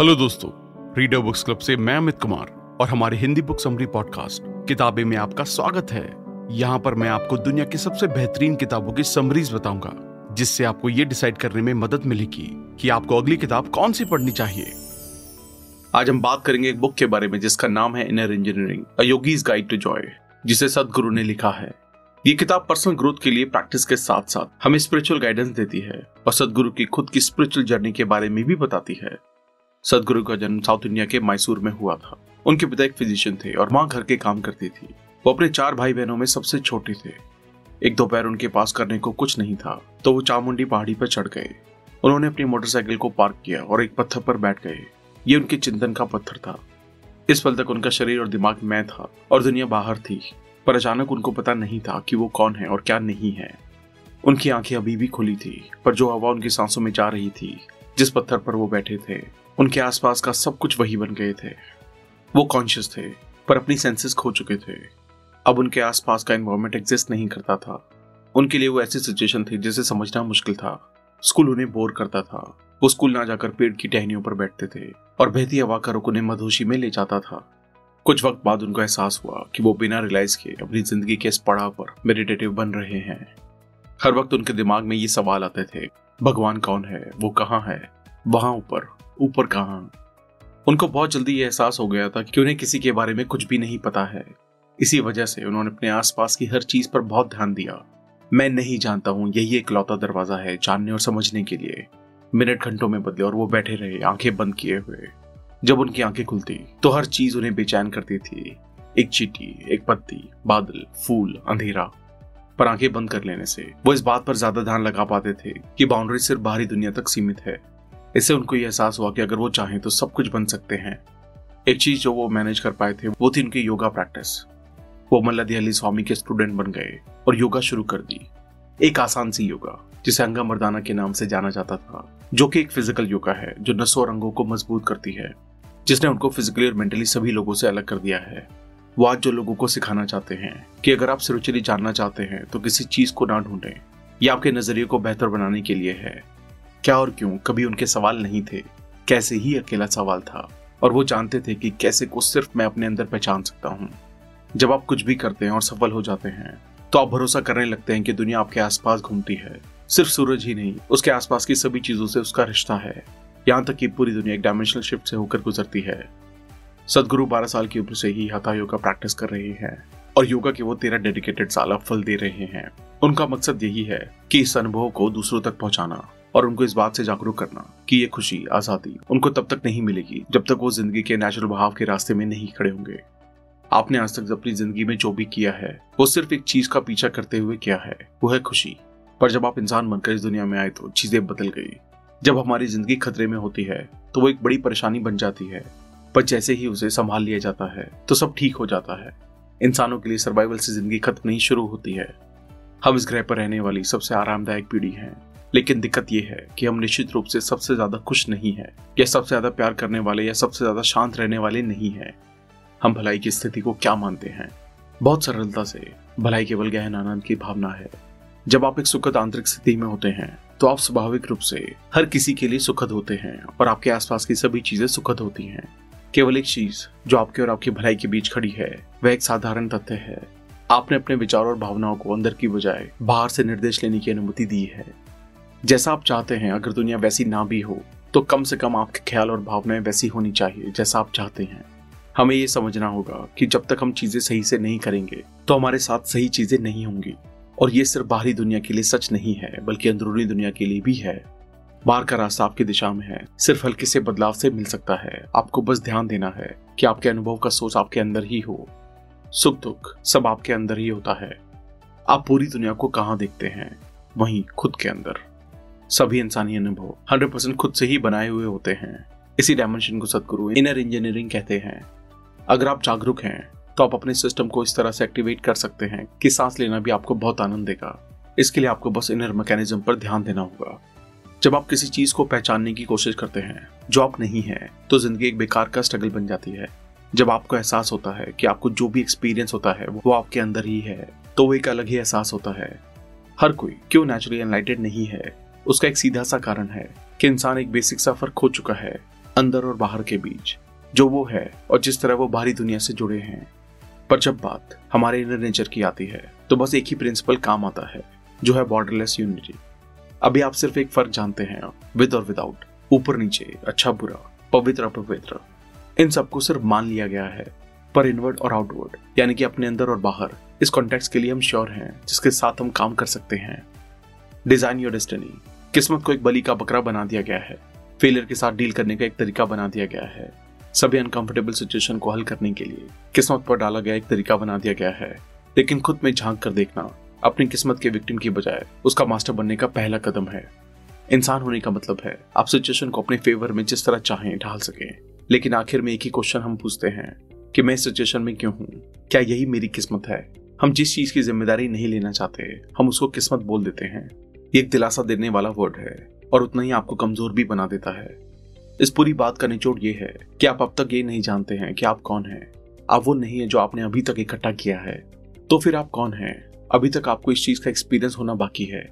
Hello दोस्तों reader books club से मैं अमित कुमार और हमारे हिंदी बुक समरी पॉडकास्ट किताबें में आपका स्वागत है। यहाँ पर मैं आपको दुनिया की सबसे बेहतरीन किताबों की समरीज बताऊँगा, जिससे आपको ये डिसाइड करने में मदद मिलेगी कि आपको अगली किताब कौन सी पढ़नी चाहिए। आज हम बात करेंगे एक बुक के बारे में, जिसका नाम है inner engineering a yogi's guide to joy जिसे सदगुरु ने लिखा है। ये किताब पर्सनल ग्रोथ के लिए प्रैक्टिस के साथ साथ हमें स्पिरिचुअल गाइडेंस देती है और सदगुरु की खुद की स्पिरिचुअल जर्नी के बारे में भी बताती है। सदगुरु का जन्म साउथ इंडिया के मैसूर में हुआ था। उनके पिता एक फिजिशियन थे और माँ घर के काम करती थी। वो अपने चार भाई बहनों में सबसे छोटे थे। एक दोपहर उनके पास करने को कुछ नहीं था तो वो चामुंडी पहाड़ी पर चढ़ गए। उन्होंने अपनी मोटरसाइकिल को पार्क किया और एक पत्थर पर बैठ गए। ये उनके चिंतन का पत्थर था। इस पल तक उनका शरीर और दिमाग मैं था और दुनिया बाहर थी, पर अचानक उनको पता नहीं था कि वो कौन है और क्या नहीं है। उनकी आँखें अभी भी खुली थी, पर जो हवा उनकी सांसों में जा रही थी, जिस पत्थर पर वो बैठे थे उनके आसपास का सब कुछ वही बन गए थे। वो कॉन्शियस थे, पर अपनी सेंसेस खो चुके थे। अब उनके आसपास का एनवायरमेंट एग्जिस्ट नहीं करता था। उनके लिए वो ऐसी सिचुएशन थी जिसे समझना मुश्किल था। स्कूल उन्हें बोर करता था। वो स्कूल ना जाकर पेड़ की टहनियों पर बैठते थे और बहती हवा का रुख उन्हें मधुशी में ले जाता था। कुछ वक्त बाद उनको एहसास हुआ कि वो बिना रियलाइज़ किए अपनी ज़िंदगी के इस पड़ाव पर मेडिटेटिव बन रहे हैं। हर वक्त उनके दिमाग में ये सवाल आते थे, भगवान कौन है? वो कहाँ है? वहाँ ऊपर ऊपर कहा उनको बहुत जल्दी यह एहसास हो गया था कि उन्हें किसी के बारे में कुछ भी नहीं पता है। इसी वजह से उन्होंने अपने आसपास की हर चीज़ पर बहुत ध्यान दिया। मैं नहीं जानता हूँ, यही एक लौता दरवाज़ा है जानने और समझने के लिए। मिनट घंटों में बदले और वो बैठे रहे, आँखें बंद किए हुए। जब उनकी आँखें खुलती तो हर चीज़ उन्हें बेचैन करती थी। एक चिट्ठी, एक पत्ती, बादल, फूल, अंधेरा। पर आँखें बंद कर लेने से वो इस बात पर ज़्यादा ध्यान लगा पाते थे कि बाउंड्री सिर्फ़ बाहरी दुनिया तक सीमित है। इससे उनको यह एहसास हुआ कि अगर वो चाहें तो सब कुछ बन सकते हैं। एक चीज़ जो वो मैनेज कर पाए थे, वो थी उनकी योगा प्रैक्टिस वो मल्ला दिहली स्वामी के स्टूडेंट बन गए और योगा शुरू कर दी। एक आसान सी योगा, जिसे अंगा मर्दाना के नाम से जाना जाता था, जो कि एक फ़िज़िकल योगा है, जो नसों और अंगों को मज़बूत करती है, जिसने उनको फिजिकली और मेंटली सभी लोगों से अलग कर दिया है। वो आज जो लोगों को सिखाना चाहते हैं, कि अगर आप स्पिरिचुअली जानना चाहते हैं तो किसी चीज़ को ना ढूंढें, ये आपके नज़रिए को बेहतर बनाने के लिए है। क्या और क्यों? कभी उनके सवाल नहीं थे। कैसे ही अकेला सवाल था। और वो जानते थे कि कैसे को सिर्फ़ मैं अपने अंदर पहचान सकता हूँ। जब आप कुछ भी करते हैं और सफल हो जाते हैं तो आप भरोसा करने लगते हैं कि दुनिया आपके आसपास घूमती है। सिर्फ़ सूरज ही नहीं, उसके आसपास की सभी चीज़ों से उसका रिश्ता है। यहाँ तक कि पूरी दुनिया एक डायमेंशनल शिफ्ट से होकर गुजरती है। सदगुरु बारह साल की उम्र से ही हथा योगा प्रैक्टिस कर रहे हैं। और योगा के वो तेरह डेडिकेटेड साल फल दे रहे हैं। उनका मकसद यही है कि इस अनुभव को दूसरों तक पहुंचाना। और उनको इस बात से जागरूक करना कि ये खुशी, आज़ादी उनको तब तक नहीं मिलेगी जब तक वो ज़िंदगी के नेचुरल बहाव के रास्ते में नहीं खड़े होंगे। आपने आज तक अपनी ज़िंदगी में जो भी किया है, वो सिर्फ़ एक चीज़ का पीछा करते हुए किया है, वो है खुशी। पर जब आप इंसान बनकर इस दुनिया में आए तो चीज़ें बदल गई। जब हमारी ज़िंदगी खतरे में होती है तो वो एक बड़ी परेशानी बन जाती है। पर जैसे ही उसे संभाल लिया जाता है तो सब ठीक हो जाता है। इंसानों के लिए सर्वाइवल से ज़िंदगी खत्म नहीं शुरू होती है। हम इस ग्रह पर रहने वाली सबसे आरामदायक पीढ़ी हैं। लेकिन दिक्कत यह है कि हम निश्चित रूप से सबसे ज़्यादा खुश नहीं है, या सबसे ज़्यादा प्यार करने वाले, या सबसे ज़्यादा शांत रहने वाले नहीं है। हम भलाई की स्थिति को क्या मानते हैं? बहुत सरलता से, भलाई केवल गहन आनंद की भावना है। जब आप एक सुखद आंतरिक स्थिति में होते हैं तो आप स्वाभाविक रूप से हर किसी के लिए सुखद होते हैं, और आपके आसपास की सभी चीज़ें सुखद होती हैं। केवल एक चीज़, जो आपके और आपकी भलाई के बीच खड़ी है, वह एक साधारण तथ्य है। आपने अपने विचारों और भावनाओं को अंदर की बजाय बाहर से निर्देश लेने की अनुमति दी है। जैसा आप चाहते हैं, अगर दुनिया वैसी ना भी हो तो कम से कम आपके ख्याल और भावनाएँ वैसी होनी चाहिए जैसा आप चाहते हैं। हमें ये समझना होगा कि जब तक हम चीज़ें सही से नहीं करेंगे तो हमारे साथ सही चीज़ें नहीं होंगी। और ये सिर्फ़ बाहरी दुनिया के लिए सच नहीं है, बल्कि अंदरूनी दुनिया के लिए भी है। बाहर का रास्ता आपकी दिशा में है, सिर्फ़ हल्के से बदलाव से मिल सकता है। आपको बस ध्यान देना है कि आपके अनुभव का सोच आपके अंदर ही हो। सुख दुख सब आपके अंदर ही होता है। आप पूरी दुनिया को कहाँ देखते हैं? वहीं खुद के अंदर। सभी इंसानी अनुभव। हंड्रेड परसेंट खुद से ही बनाए हुए होते हैं। इसी डायमेंशन को सदगुरु इनर इंजीनियरिंग कहते हैं। अगर आप जागरूक हैं तो आप अपने सिस्टम को इस तरह से एक्टिवेट कर सकते हैं कि सांस लेना भी आपको बहुत आनंद देगा। इसके लिए आपको बस इनर मैकेनिज्म पर ध्यान देना होगा। जब आप किसी चीज़ को पहचानने की कोशिश करते हैं, जो आप नहीं है तो ज़िंदगी एक बेकार का स्ट्रगल बन जाती है। जब आपको एहसास होता है कि आपको जो भी एक्सपीरियंस होता है, वो आपके अंदर ही है तो वो एक अलग ही एहसास होता है। हर कोई, क्यों नेचुरली एनलाइटेड नहीं है? उसका एक सीधा सा कारण है कि इंसान एक बेसिक सा फ़र्क खो चुका है अंदर और बाहर के बीच। जो वो है और जिस तरह वो बाहरी दुनिया से जुड़े हैं। पर जब बात हमारे इनर नेचर की आती है तो बस एक ही प्रिंसिपल काम आता है, जो है बॉर्डरलेस यूनिटी अभी आप सिर्फ़ एक फ़र्क जानते हैं विद और विदाउट ऊपर नीचे अच्छा बुरा, पवित्र अपवित्र। इन सबको सिर्फ़ मान लिया गया है, पर इनवर्ड और आउटवर्ड यानी कि अपने अंदर और बाहर, इस कॉन्टेक्ट के लिए हम श्योर हैं, जिसके साथ हम काम कर सकते हैं। Design your destiny. किस्मत को एक बली का बकरा बना दिया गया है। फेलियर के साथ डील करने का एक तरीका बना दिया गया है। सभी अनकंफर्टेबल सिचुएशन को हल करने के लिए किस्मत पर डाला गया एक तरीका बना दिया गया है। लेकिन खुद में झाँक कर देखना, अपनी किस्मत के विक्टिम की बजाय उसका मास्टर बनने का पहला कदम है। इंसान होने का मतलब है, आप सिचुएशन को अपने फेवर में जिस तरह चाहें ढाल सकें। लेकिन आखिर में एक ही क्वेश्चन हम पूछते हैं कि मैं इस सिचुएशन में क्यों हूँ? क्या यही मेरी किस्मत है? हम जिस चीज़ की ज़िम्मेदारी नहीं लेना चाहते, हम उसको किस्मत बोल देते हैं। एक दिलासा देने वाला वर्ड है और उतना ही आपको कमज़ोर भी बना देता है। इस पूरी बात का निचोड़ ये है कि आप अब तक ये नहीं जानते हैं कि आप कौन हैं। आप वो नहीं है जो आपने अभी तक इकट्ठा किया है। तो फिर आप कौन हैं? अभी तक आपको इस चीज़ का एक्सपीरियंस होना बाकी है।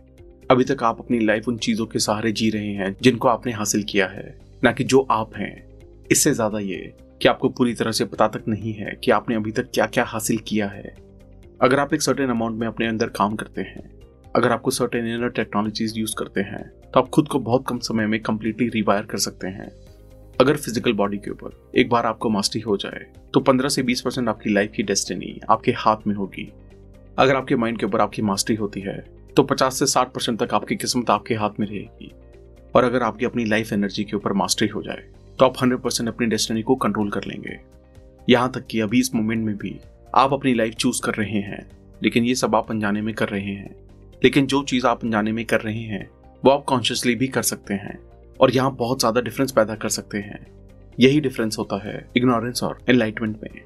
अभी तक आप अपनी लाइफ उन चीज़ों के सहारे जी रहे हैं जिनको आपने हासिल किया है, ना कि जो आप हैं। इससे ज़्यादा ये कि आपको पूरी तरह से पता तक नहीं है कि आपने अभी तक क्या क्या हासिल किया है। अगर आप एक सर्टेन अमाउंट में अपने अंदर काम करते हैं अगर आपको सर्टेन इनर टेक्नोलॉजीज़ यूज़ करते हैं तो आप खुद को बहुत कम समय में कंप्लीटली रिवायर कर सकते हैं। अगर फ़िज़िकल बॉडी के ऊपर एक बार आपको मास्टरी हो जाए तो 15 से 20 परसेंट आपकी लाइफ की डेस्टिनी आपके हाथ में होगी। अगर आपके माइंड के ऊपर आपकी मास्टरी होती है तो 50 से 60 परसेंट तक आपकी किस्मत आपके हाथ में रहेगी। और अगर आपकी अपनी लाइफ एनर्जी के ऊपर मास्टरी हो जाए तो आप 100 परसेंट अपनी डेस्टिनी को कंट्रोल कर लेंगे। यहाँ तक कि अभी इस मोमेंट में भी आप अपनी लाइफ चूज़ कर रहे हैं, लेकिन ये सब आप अनजाने में कर रहे हैं। लेकिन जो चीज़ आप अनजाने में कर रहे हैं, वो आप कॉन्शियसली भी कर सकते हैं और यहाँ बहुत ज़्यादा डिफरेंस पैदा कर सकते हैं। यही डिफरेंस होता है इग्नोरेंस और एनलाइटमेंट में।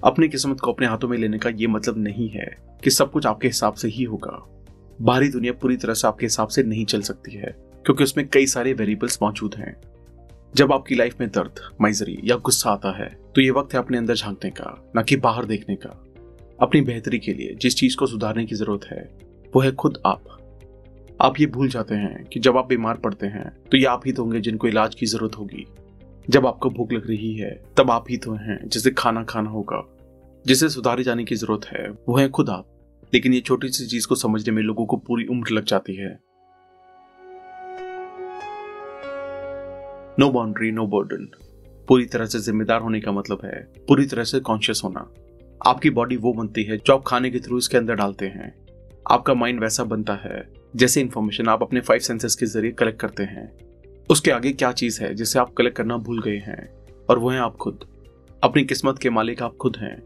अपनी किस्मत को अपने हाथों में लेने का ये मतलब नहीं है कि सब कुछ आपके हिसाब से ही होगा। बाहरी दुनिया पूरी तरह से आपके हिसाब से नहीं चल सकती है, क्योंकि उसमें कई सारे वेरिएबल्स मौजूद हैं। जब आपकी लाइफ में दर्द माइजरी या गुस्सा आता है तो ये वक्त है अपने अंदर झांकने का, न कि बाहर देखने का। अपनी बेहतरी के लिए जिस चीज़ को सुधारने की ज़रूरत है वो है खुद आप। आप ये भूल जाते हैं कि जब आप बीमार पड़ते हैं तो ये आप ही तो होंगे जिनको इलाज की ज़रूरत होगी। जब आपको भूख लग रही है, तब आप ही तो हैं जिसे खाना खाना होगा। जिसे सुधारे जाने की ज़रूरत है, वो है खुद आप। लेकिन ये छोटी सी चीज़ को समझने में लोगों को पूरी उम्र लग जाती है। नो बाउंड्री नो बर्डन पूरी तरह से जिम्मेदार होने का मतलब है, पूरी तरह से कॉन्शियस होना। आपकी बॉडी वो बनती है जो आप खाने के थ्रू इसके अंदर डालते हैं। आपका माइंड वैसा बनता है, जैसे इन्फॉर्मेशन आप अपने फाइव सेंसेस के ज़रिए कलेक्ट करते हैं। उसके आगे क्या चीज़ है जिसे आप कलेक्ट करना भूल गए हैं, और वो है आप खुद। अपनी किस्मत के मालिक आप खुद हैं,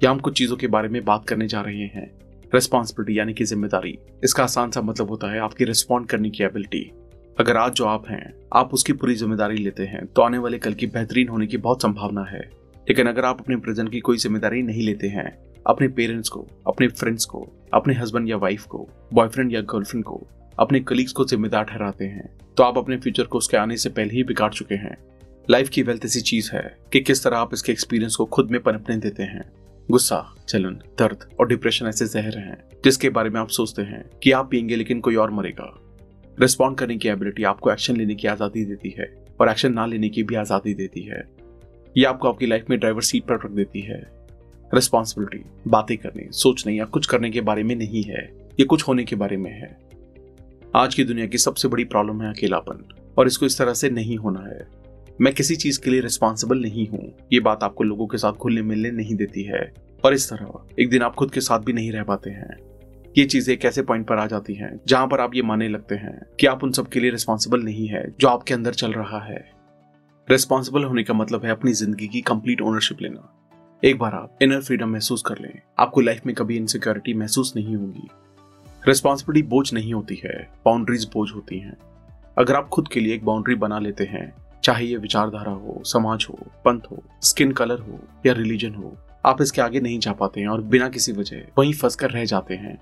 या हम कुछ चीज़ों के बारे में बात करने जा रहे हैं। रेस्पॉन्सिबिलिटी यानी कि ज़िम्मेदारी, इसका आसान सा मतलब होता है आपकी रिस्पॉन्ड करने की एबिलिटी अगर आज जो आप हैं, आप उसकी पूरी ज़िम्मेदारी लेते हैं तो आने वाले कल की बेहतरीन होने की बहुत संभावना है। लेकिन अगर आप अपने प्रेजेंट की कोई ज़िम्मेदारी नहीं लेते हैं अपने पेरेंट्स को, अपने फ्रेंड्स को, अपने हस्बैंड या वाइफ को बॉयफ्रेंड या गर्लफ्रेंड को, अपने कलीग्स को जिम्मेदार ठहराते हैं। तो आप अपने फ्यूचर को उसके आने से पहले ही बिगाड़ चुके हैं। लाइफ की वेल्थ ऐसी चीज़ है कि किस तरह आप इसके एक्सपीरियंस को खुद में पनपने देते हैं। गुस्सा चलन दर्द और डिप्रेशन ऐसे जहर हैं, जिसके बारे में आप सोचते हैं कि आप पियेंगे लेकिन कोई और मरेगा। रिस्पॉन्ड करने की एबिलिटी आपको एक्शन लेने की आज़ादी देती है और एक्शन ना लेने की भी आज़ादी देती है। ये आपको आपकी लाइफ में ड्राइवर सीट पर रख देती है। रिस्पॉन्सिबिलिटी बातें करने, सोचने या कुछ करने के बारे में नहीं है, ये कुछ होने के बारे में है। आज की दुनिया की सबसे बड़ी प्रॉब्लम है अकेलापन, और इसको इस तरह से नहीं होना है। मैं किसी चीज़ के लिए रिस्पॉन्सिबल नहीं हूँ, ये बात आपको लोगों के साथ खुलने मिलने नहीं देती है। और इस तरह, एक दिन आप खुद के साथ भी नहीं रह पाते हैं। ये चीज़ें एक ऐसे पॉइंट पर आ जाती हैं? जहाँ पर आप ये मानने लगते हैं कि आप उन सब के लिए रिस्पॉन्सिबल नहीं है, जो आपके अंदर चल रहा है। रिस्पॉन्सिबल होने का मतलब है अपनी ज़िंदगी की कंप्लीट ओनरशिप लेना। एक बार आप इनर फ्रीडम महसूस कर लें। आपको लाइफ में कभी इनसिक्योरिटी महसूस नहीं होगी। रिस्पॉन्सिबिलिटी बोझ नहीं होती है बाउंड्रीज बोझ होती हैं। अगर आप खुद के लिए एक बाउंड्री बना लेते हैं, चाहे ये विचारधारा हो, समाज हो, पंथ हो स्किन कलर हो या रिलीजन हो, आप इसके आगे नहीं जा पाते हैं और बिना किसी वजह वहीं फंस कर रह जाते हैं।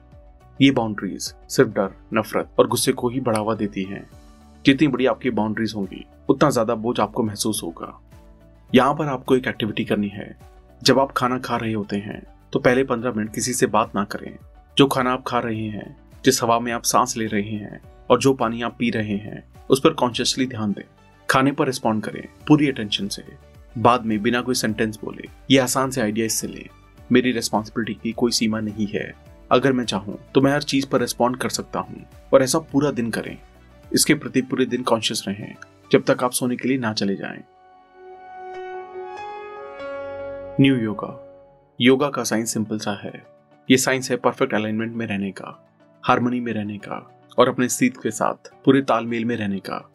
ये बाउंड्रीज सिर्फ़ डर, नफरत और गुस्से को ही बढ़ावा देती हैं। जितनी बड़ी आपकी बाउंड्रीज होंगी, उतना ज़्यादा बोझ आपको महसूस होगा। यहाँ पर आपको एक एक्टिविटी करनी है। जब आप खाना खा रहे होते हैं तो पहले पंद्रह मिनट किसी से बात ना करें। जो खाना आप खा रहे हैं, जिस हवा में आप सांस ले रहे हैं और जो पानी आप पी रहे हैं, उस पर कॉन्शियसली ध्यान दें। खाने पर रिस्पॉन्ड करें, पूरी अटेंशन से। बाद में बिना कोई सेंटेंस बोले, ये आसान से आइडिया इससे लें। मेरी रिस्पॉन्सिबिलिटी की कोई सीमा नहीं है। अगर मैं चाहूँ तो मैं हर चीज़ पर रिस्पॉन्ड कर सकता हूँ, और ऐसा पूरा दिन करें। इसके प्रति पूरे दिन कॉन्शियस रहें, जब तक आप सोने के लिए ना चले जाएँ। न्यू योगा। योगा का साइंस सिंपल सा है। ये साइंस है परफेक्ट अलाइनमेंट में रहने का, हारमोनी में रहने का और अपने अस्तित्व के साथ पूरे तालमेल में रहने का।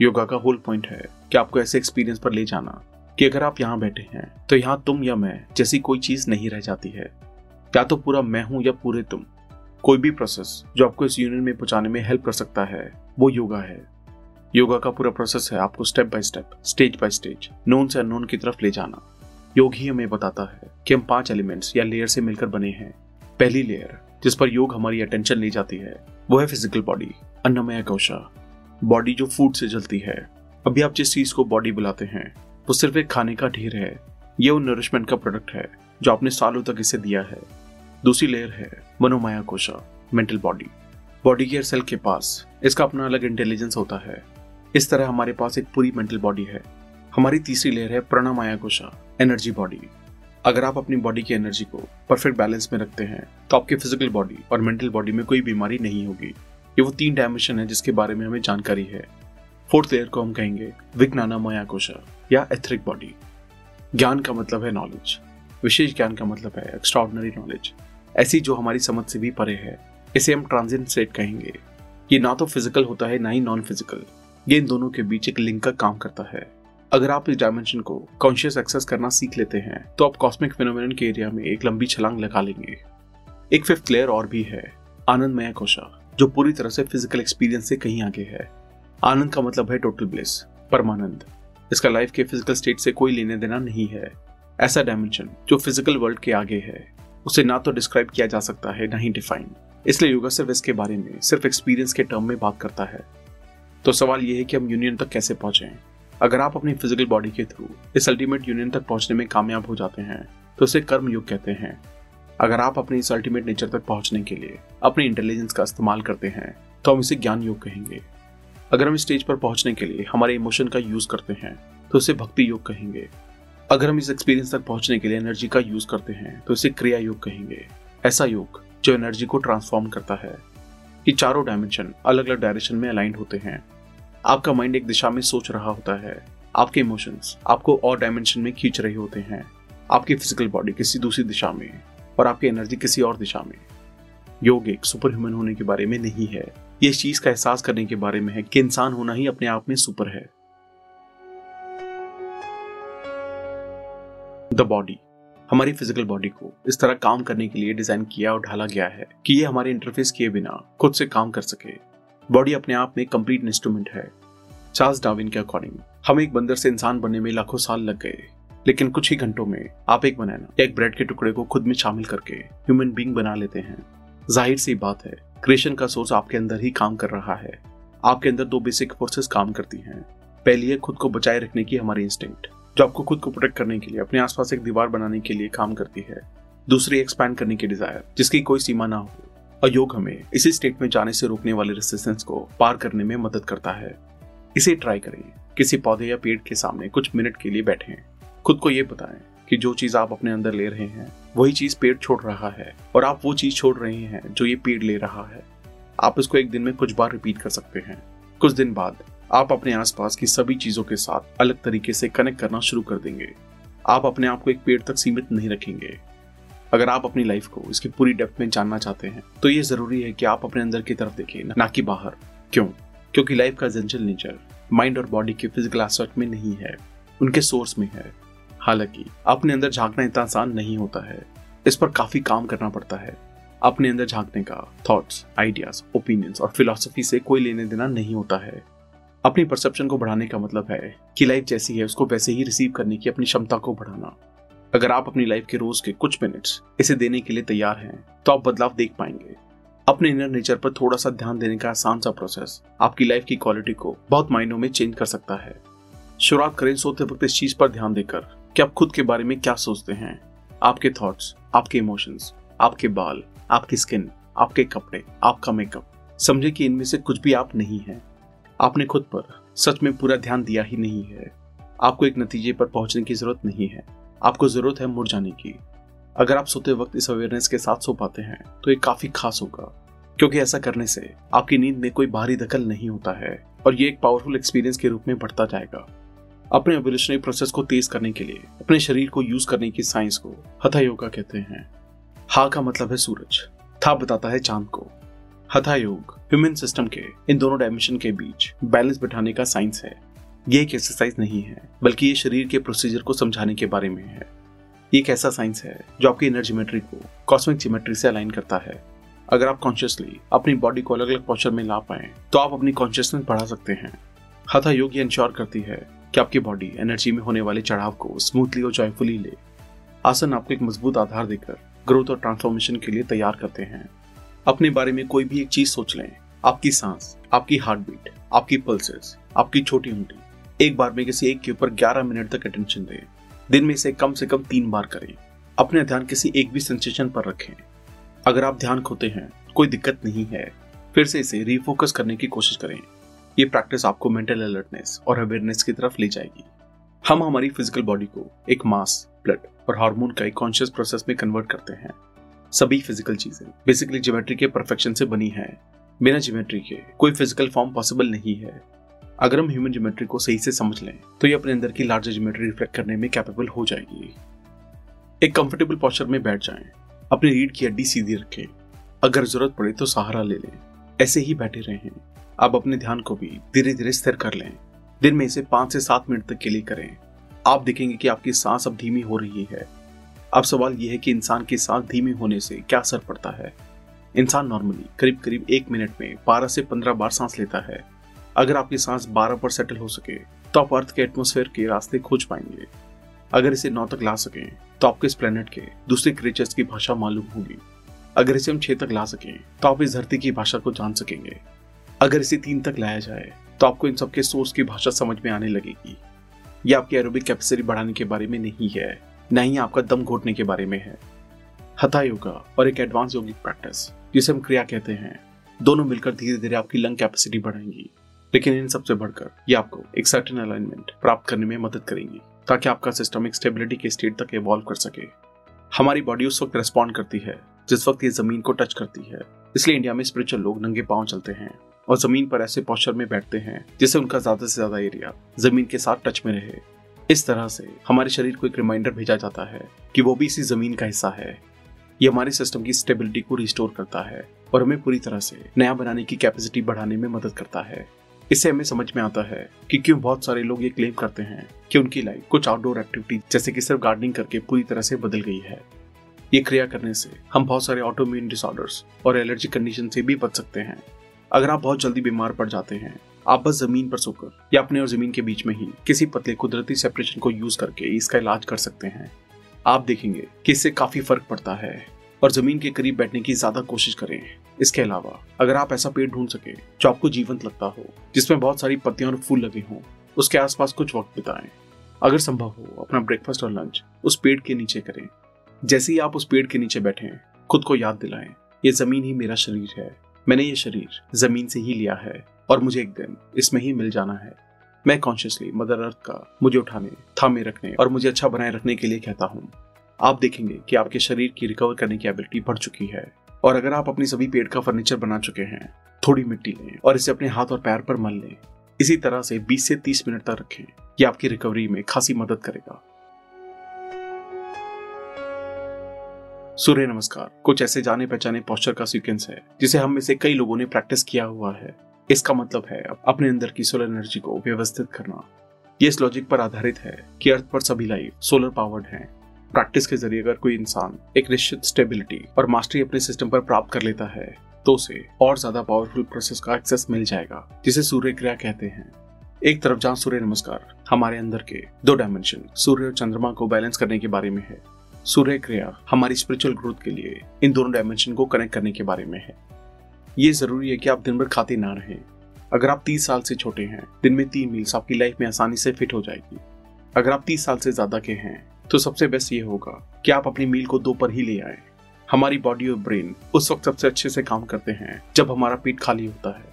योगा का होल पॉइंट है कि आपको ऐसे एक्सपीरियंस पर ले जाना कि अगर आप यहाँ बैठे हैं तो यहाँ तुम या मैं जैसी कोई चीज़ नहीं रह जाती है। या तो पूरा मैं हूँ या पूरे तुम। कोई भी प्रोसेस जो आपको इस यूनियन में पहुँचाने में हेल्प कर सकता है, वो योगा है। योगा का पूरा प्रोसेस है आपको step by step stage by stage known से अनोन की तरफ़ ले जाना। योग ही हमें बताता है कि हम पाँच एलिमेंट्स या लेयर से मिलकर बने हैं। पहली लेयर जिस पर योग हमारी अटेंशन ले जाती है, वो है फ़िज़िकल बॉडी अन्नमय कोशा बॉडी जो फ़ूड से जलती है। अभी आप जिस चीज़ को बॉडी बुलाते हैं, वो सिर्फ़ एक खाने का ढेर है। ये उन नरिशमेंट का प्रोडक्ट है, जो आपने सालों तक इसे दिया है। दूसरी लेयर है मनोमाया कोशा मेंटल बॉडी बॉडी के सेल के पास, इसका अपना अलग इंटेलिजेंस होता है। इस तरह हमारे पास एक पूरी मेंटल बॉडी है। हमारी तीसरी लेयर है प्रणमाया कोशा एनर्जी बॉडी अगर आप अपनी बॉडी की एनर्जी को परफेक्ट बैलेंस में रखते हैं तो आपके फ़िज़िकल बॉडी और मेंटल बॉडी में कोई बीमारी नहीं होगी। ये वो तीन डायमेंशन है जिसके बारे में हमें जानकारी है। फोर्थ लेयर को हम कहेंगे विज्ञाना माया कोशा या एथरिक बॉडी ज्ञान का मतलब है नॉलेज विशेष ज्ञान का मतलब है एक्स्ट्रॉर्डनरी नॉलेज ऐसी जो हमारी समझ से भी परे है। इसे हम ट्रांजिट स्टेट कहेंगे। ये ना तो फ़िज़िकल होता है, ना ही नॉन फ़िज़िकल ये इन दोनों के बीच एक लिंक का काम करता है। अगर आप इस डायमेंशन को कॉन्शियस एक्सेस करना सीख लेते हैं तो आप कॉस्मिक फिनोमिन के एरिया में एक लंबी छलांग लगा लेंगे। एक फिफ्थ लेयर और भी है, आनंदमय कोशा, जो पूरी तरह से फ़िज़िकल एक्सपीरियंस से कहीं आगे है। आनंद का मतलब है टोटल ब्लिस परमानंद। इसका लाइफ के फ़िज़िकल स्टेट से कोई लेने देना नहीं है। ऐसा डायमेंशन जो फ़िज़िकल वर्ल्ड के आगे है, उसे ना तो डिस्क्राइब किया जा सकता है, ना ही डिफाइन इसलिए योगा सिर्फ़ इसके बारे में, सिर्फ़ एक्सपीरियंस के टर्म में बात करता है। तो सवाल यह है कि हम यूनियन तक कैसे पहुँचे? अगर आप अपनी फ़िज़िकल बॉडी के थ्रू इस अल्टीमेट यूनियन तक पहुँचने में कामयाब हो जाते हैं तो इसे कर्म युग कहते हैं। अगर आप अपने इस अल्टीमेट नेचर तक पहुँचने के लिए अपनी इंटेलिजेंस का इस्तेमाल करते हैं तो हम इसे ज्ञान योग कहेंगे। अगर हम स्टेज पर पहुँचने के लिए हमारे इमोशन का यूज़ करते हैं तो इसे भक्ति योग कहेंगे। अगर हम इस एक्सपीरियंस तक पहुँचने के लिए एनर्जी का यूज़ करते हैं तो इसे क्रिया योग कहेंगे। ऐसा योग जो एनर्जी को ट्रांसफॉर्म करता है ये चारों डायमेंशन अलग अलग डायरेक्शन में अलाइंड होते हैं। आपका माइंड एक दिशा में सोच रहा होता है। आपके इमोशंस आपको और डायमेंशन में खींच रहे होते हैं। आपकी फ़िज़िकल बॉडी किसी दूसरी दिशा में और आपकी एनर्जी किसी और दिशा में। योग एक सुपर ह्यूमन होने के बारे में नहीं है। ये इस चीज़ का एहसास करने के बारे में है कि इंसान होना ही अपने आप में सुपर है। द बॉडी हमारी फ़िज़िकल बॉडी को इस तरह काम करने के लिए डिज़ाइन किया और ढाला गया है कि ये हमारे इंटरफेस किए बिना खुद से काम कर सके। बॉडी अपने आप में कंप्लीट इंस्ट्रूमेंट है। चार्ल्स डाविन के अकॉर्डिंग हम एक बंदर से इंसान बनने में लाखों साल लग गए। लेकिन कुछ ही घंटों में आप एक बनाना एक ब्रेड के टुकड़े को खुद में शामिल करके ह्यूमन बींग बना लेते हैं। ज़ाहिर सी बात है क्रिएशन का सोर्स आपके अंदर ही काम कर रहा है। आपके अंदर दो बेसिक फोर्सेस काम करती हैं। पहली है खुद को बचाए रखने की हमारी इंस्टिंक्ट जो आपको खुद को प्रोटेक्ट करने के लिए, अपने आसपास एक दीवार बनाने के लिए काम करती है। दूसरी एक्सपैंड करने की डिज़ायर जिसकी कोई सीमा ना हो। और योग हमें इसी स्टेट में जाने से रोकने वाले रेसिस्टेंस को पार करने में मदद करता है। इसे ट्राई करें। किसी पौधे या पेड़ के सामने कुछ मिनट के लिए बैठे खुद को ये बताएँ कि जो चीज़ आप अपने अंदर ले रहे हैं, वही चीज़ पेड़ छोड़ रहा है और आप वो चीज़ छोड़ रहे हैं जो ये पेड़ ले रहा है। आप इसको एक दिन में कुछ बार रिपीट कर सकते हैं। कुछ दिन बाद आप अपने आसपास की सभी चीज़ों के साथ अलग तरीके से कनेक्ट करना शुरू कर देंगे। आप अपने आप को एक पेड़ तक सीमित नहीं रखेंगे। अगर आप अपनी लाइफ को इसकी पूरी डेप्थ में जानना चाहते हैं तो ये ज़रूरी है कि आप अपने अंदर की तरफ़ देखें, ना कि बाहर। क्यों? क्योंकि लाइफ का जेंचल नेचर माइंड और बॉडी के फ़िज़िकल एस्पेक्ट में नहीं है, उनके सोर्स में है। हालाँकि, अपने अंदर झांकना इतना आसान नहीं होता है। इस पर काफ़ी काम करना पड़ता है। अपने अंदर झांकने का थॉट्स आइडियाज़ ओपिनियंस और फिलोसफी से कोई लेने देना नहीं होता है। अपनी परसेप्शन को बढ़ाने का मतलब है कि लाइफ जैसी है, उसको वैसे ही रिसीव करने की अपनी क्षमता को बढ़ाना। अगर आप अपनी लाइफ के रोज के कुछ मिनट्स इसे देने के लिए तैयार हैं तो आप बदलाव देख पाएँगे। अपने इनर नेचर पर थोड़ा सा ध्यान देने का आसान सा प्रोसेस आपकी लाइफ की क्वालिटी को बहुत मायनों में चेंज कर सकता है। शुरुआत करें सोते वक्त इस चीज़ पर ध्यान देकर कि आप खुद के बारे में क्या सोचते हैं। आपके थॉट्स आपके इमोशंस आपके बाल, आपकी स्किन आपके कपड़े, आपका मेकअप समझे कि इनमें से कुछ भी आप नहीं है। आपने खुद पर सच में पूरा ध्यान दिया ही नहीं है। आपको एक नतीजे पर पहुँचने की ज़रूरत नहीं है। आपको ज़रूरत है मुड़ जाने की। अगर आप सोते वक्त इस अवेयरनेस के साथ सो पाते हैं तो ये काफ़ी खास होगा। क्योंकि ऐसा करने से आपकी नींद में कोई बाहरी दखल नहीं होता है और ये एक पावरफुल एक्सपीरियंस के रूप में बढ़ता जाएगा। अपने एवोल्यूशनरी प्रोसेस को तेज करने के लिए, अपने शरीर को यूज़ करने की साइंस को हथा योगा कहते हैं। हा का मतलब है सूरज, था बताता है चाँद को। हथा योग ह्यूमन सिस्टम के, इन दोनों डायमेंशन के बीच बैलेंस बिठाने का साइंस है। ये एक एक्सरसाइज नहीं है, बल्कि ये शरीर के प्रोसीजर को समझाने के बारे में है। एक ऐसा साइंस है जो आपकी इनर जिमेट्री को कॉस्मिक जिमेट्री से अलाइन करता है। अगर आप कॉन्शियसली अपनी बॉडी को अलग अलग पोस्चर में ला पाए तो आप अपनी कॉन्शियसनेस बढ़ा सकते हैं। हथा योग ये इंश्योर करती है कि आपकी बॉडी एनर्जी में होने वाले चढ़ाव को स्मूथली और जॉयफुली ले। आसन आपको एक मज़बूत आधार देकर ग्रोथ और ट्रांसफॉर्मेशन के लिए तैयार करते हैं। अपने बारे में कोई भी एक चीज़ सोच लें। आपकी सांस, आपकी हार्ट बीट आपकी पल्सेस आपकी छोटी उंगली, एक बार में किसी एक के ऊपर 11 मिनट तक अटेंशन दें। दिन में इसे कम से कम तीन बार करें। अपने ध्यान किसी एक भी सेंसेशन पर रखें। अगर आप ध्यान खोते हैं, कोई दिक्कत नहीं है। फिर से इसे रिफोकस करने की कोशिश करें। ये प्रैक्टिस आपको मेंटल अलर्टनेस और अवेयरनेस की तरफ़ ले जाएगी। हम हमारी फ़िज़िकल बॉडी को एक मास ब्लड और हार्मोन का एक कॉन्शियस प्रोसेस में कन्वर्ट करते हैं। सभी फ़िज़िकल चीज़ें बेसिकली ज्योमेट्री के परफेक्शन से बनी है। बिना ज्योमेट्री के कोई फ़िज़िकल फॉर्म पॉसिबल नहीं है। अगर हम ह्यूमन ज्योमेट्री को सही से समझ लें तो ये अपने अंदर की लार्जर ज्योमेट्री रिफ्लेक्ट करने में कैपेबल हो जाएगी। एक कंफर्टेबल पॉस्चर में बैठ जाएँ, अपनी रीढ़ की हड्डी सीधी रखें अगर ज़रूरत पड़े तो सहारा ले लें ऐसे ही बैठे रहें। आप अपने ध्यान को भी धीरे धीरे स्थिर कर लें। दिन में इसे पाँच से सात मिनट तक के लिए करें। आप देखेंगे कि आपकी सांस अब धीमी हो रही है। अब सवाल यह है कि इंसान की सांस धीमी होने से क्या असर पड़ता है? इंसान नॉर्मली करीब करीब एक मिनट में बारह से पंद्रह बार सांस लेता है। अगर आपकी सांस बारह पर सेटल हो सके तो आप अर्थ के एटमोसफेयर के रास्ते खोज पाएँगे। अगर इसे नौ तक ला सकें तो आपको इस प्लेनेट के दूसरे क्रिएचर्स की भाषा मालूम होगी। अगर इसे हम छह तक ला सकें तो आप इस धरती की भाषा को जान सकेंगे। अगर इसे तीन तक लाया जाए तो आपको इन सबके सोर्स की भाषा समझ में आने लगेगी। यह आपकी एरोबिक कैपेसिटी बढ़ाने के बारे में नहीं है, न ही आपका दम घोटने के बारे में है। हथा योगा और एक एडवांस योगिक प्रैक्टिस जिसे हम क्रिया कहते हैं, दोनों मिलकर धीरे धीरे आपकी लंग कैपेसिटी बढ़ाएँगी। लेकिन इन सबसे बढ़कर ये आपको एक सर्टेन अलाइनमेंट प्राप्त करने में मदद करेंगी, ताकि आपका सिस्टम एक स्टेबिलिटी के स्टेट तक इवॉल्व कर सके। हमारी बॉडी उस वक्त रिस्पॉन्ड करती है, जिस वक्त ये ज़मीन को टच करती है। इसलिए इंडिया में स्पिरिचुअल लोग नंगे पाँव चलते हैं और ज़मीन पर ऐसे पॉस्चर में बैठते हैं, जिससे उनका ज़्यादा से ज़्यादा एरिया ज़मीन के साथ टच में रहे। इस तरह से हमारे शरीर को एक रिमाइंडर भेजा जाता है कि वो भी इसी ज़मीन का हिस्सा है। ये हमारे सिस्टम की स्टेबिलिटी को रिस्टोर करता है और हमें पूरी तरह से नया बनाने की कैपेसिटी बढ़ाने में मदद करता है। इससे हमें समझ में आता है कि क्यों बहुत सारे लोग ये क्लेम करते हैं कि उनकी लाइफ कुछ आउटडोर एक्टिविटी जैसे कि सिर्फ़ गार्डनिंग करके पूरी तरह से बदल गई है। ये क्रिया करने से हम बहुत सारे ऑटोम्यून डिसऑर्डर्स और एलर्जी कंडीशन से भी बच सकते हैं। अगर आप बहुत जल्दी बीमार पड़ जाते हैं, आप बस ज़मीन पर सोकर या अपने और ज़मीन के बीच में ही किसी पतले कुदरती सेपरेशन को यूज़ करके इसका इलाज कर सकते हैं। आप देखेंगे कि इससे काफ़ी फ़र्क पड़ता है और ज़मीन के करीब बैठने की ज़्यादा कोशिश करें। इसके अलावा, अगर आप ऐसा पेड़ ढूंढ सके जो आपको जीवंत लगता हो, जिसमें बहुत सारी पत्तियाँ और फूल लगे हों, उसके आसपास कुछ वक्त बिताएँ। अगर संभव हो, अपना ब्रेकफास्ट और लंच उस पेड़ के नीचे करें। जैसे ही आप उस पेड़ के नीचे बैठे, खुद को याद दिलाएँ, ये ज़मीन ही मेरा शरीर है। मैंने ये शरीर ज़मीन से ही लिया है और मुझे एक दिन इसमें ही मिल जाना है। मैं कॉन्शियसली मदर अर्थ का मुझे उठाने, थामे रखने और मुझे अच्छा बनाए रखने के लिए कहता हूँ। आप देखेंगे कि आपके शरीर की रिकवर करने की एबिलिटी बढ़ चुकी है। और अगर आप अपनी सभी पेड़ का फर्नीचर बना चुके हैं, थोड़ी मिट्टी लें और इसे अपने हाथ और पैर पर मल लें, इसी तरह से 20 से 30 मिनट तक रखें यह आपकी रिकवरी में खासी मदद करेगा। सूर्य नमस्कार। कुछ ऐसे जाने पहचाने पोस्टर का सीक्वेंस है, जिसे हम में से कई लोगों ने प्रैक्टिस किया हुआ है। इसका मतलब है, अपने अंदर की सोलर एनर्जी को व्यवस्थित करना। ये इस लॉजिक पर आधारित है कि अर्थ पर सभी लाइफ सोलर पावर्ड है। प्रैक्टिस के ज़रिए अगर कोई इंसान एक निश्चित स्टेबिलिटी और मास्टरी अपने सिस्टम पर प्राप्त कर लेता है तो उसे और ज़्यादा पावरफुल प्रोसेस का एक्सेस मिल जाएगा, जिसे सूर्य क्रिया कहते हैं। एक तरफ़ जहाँ सूर्य नमस्कार हमारे अंदर के दो डायमेंशन सूर्य और चंद्रमा को बैलेंस करने के बारे में है। सूर्य क्रिया हमारी स्पिरिचुअल ग्रोथ के लिए इन दोनों डायमेंशन को कनेक्ट करने के बारे में है। ये ज़रूरी है कि आप दिन भर खाते ना रहें। अगर आप तीस साल से छोटे हैं, दिन में तीन मील्स आपकी लाइफ में आसानी से फिट हो जाएगी। अगर आप तीस साल से ज़्यादा के हैं तो सबसे बेस्ट ये होगा कि आप अपनी मील को दो पर ही ले आए। हमारी बॉडी और ब्रेन उस वक्त सबसे अच्छे से काम करते हैं जब हमारा पेट खाली होता है।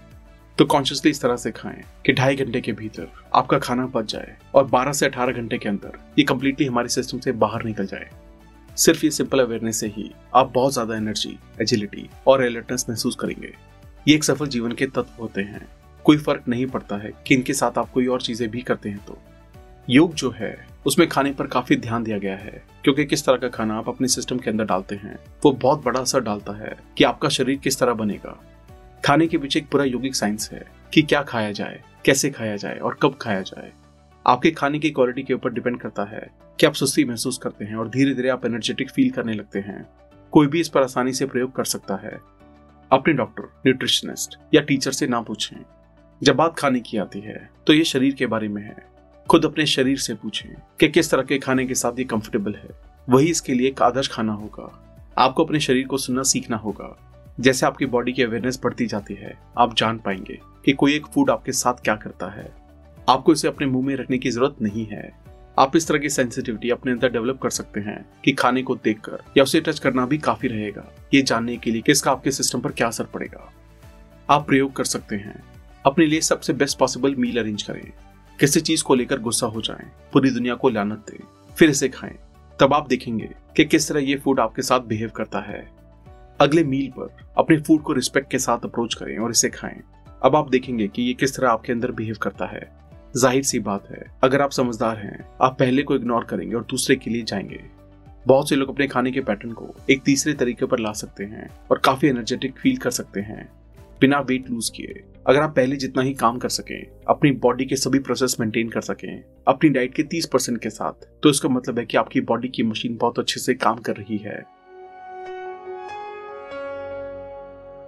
तो कॉन्शियसली इस तरह से खाएँ कि ढाई घंटे के भीतर आपका खाना पच जाए और 12 से 18 घंटे के अंदर ये कंप्लीटली हमारे सिस्टम से बाहर निकल जाए। सिर्फ़ ये सिंपल अवेयरनेस से ही आप बहुत ज़्यादा एनर्जी एजिलिटी और अलर्टनेस महसूस करेंगे। ये एक सफल जीवन के तत्व होते हैं। कोई फ़र्क नहीं पड़ता है कि इनके साथ आप कोई और चीज़ें भी करते हैं तो। योग जो है उसमें खाने पर काफ़ी ध्यान दिया गया है, क्योंकि किस तरह का खाना आप अपने सिस्टम के अंदर डालते हैं, वो बहुत बड़ा असर डालता है कि आपका शरीर किस तरह बनेगा। खाने के पीछे एक पूरा योगिक साइंस है कि क्या खाया जाए, कैसे खाया जाए और कब खाया जाए। आपके खाने की क्वालिटी के ऊपर डिपेंड करता है कि आप सुस्ती महसूस करते हैं और धीरे धीरे आप एनर्जेटिक फील करने लगते हैं। कोई भी इस पर आसानी से प्रयोग कर सकता है। अपने डॉक्टर न्यूट्रिशनिस्ट या टीचर से ना पूछें। जब बात खाने की आती है तो ये शरीर के बारे में है। खुद अपने शरीर से पूछें कि किस तरह के खाने के साथ ये कंफर्टेबल है। वही इसके लिए एक आदर्श खाना होगा। आपको अपने शरीर को सुनना, सीखना होगा। जैसे आपकी बॉडी की अवेयरनेस बढ़ती जाती है, आप जान पाएँगे कि कोई एक फ़ूड आपके साथ क्या करता है। आपको इसे अपने मुँह में रखने की ज़रूरत नहीं है। आप इस तरह की सेंसिटिविटी अपने अंदर डेवलप कर सकते हैं कि खाने को देखकर या उसे टच करना भी काफ़ी रहेगा। ये जानने के लिए कि इसका आपके सिस्टम पर क्या असर पड़ेगा। आप प्रयोग कर सकते हैं। अपने लिए सबसे बेस्ट पॉसिबल मील अरेंज करें। किसी चीज़ को लेकर गुस्सा हो जाएँ, पूरी दुनिया को लानत दें फिर इसे खाएँ। तब आप देखेंगे कि किस तरह ये फ़ूड आपके साथ बिहेव करता है। अगले मील पर अपने फ़ूड को रिस्पेक्ट के साथ अप्रोच करें और इसे खाएँ। अब आप देखेंगे कि ये किस तरह आपके अंदर बिहेव करता है। ज़ाहिर सी बात है अगर आप समझदार हैं आप पहले को इग्नोर करेंगे और दूसरे के लिए जाएँगे। बहुत से लोग अपने खाने के पैटर्न को एक तीसरे तरीके पर ला सकते हैं और काफ़ी एनर्जेटिक फील कर सकते हैं। बिना वेट लूज किए। अगर आप पहले जितना ही काम कर सकें, अपनी बॉडी के सभी प्रोसेस मेंटेन कर सकें, अपनी डाइट के 30 परसेंट के साथ तो इसका मतलब है कि आपकी बॉडी की मशीन बहुत अच्छे से काम कर रही है।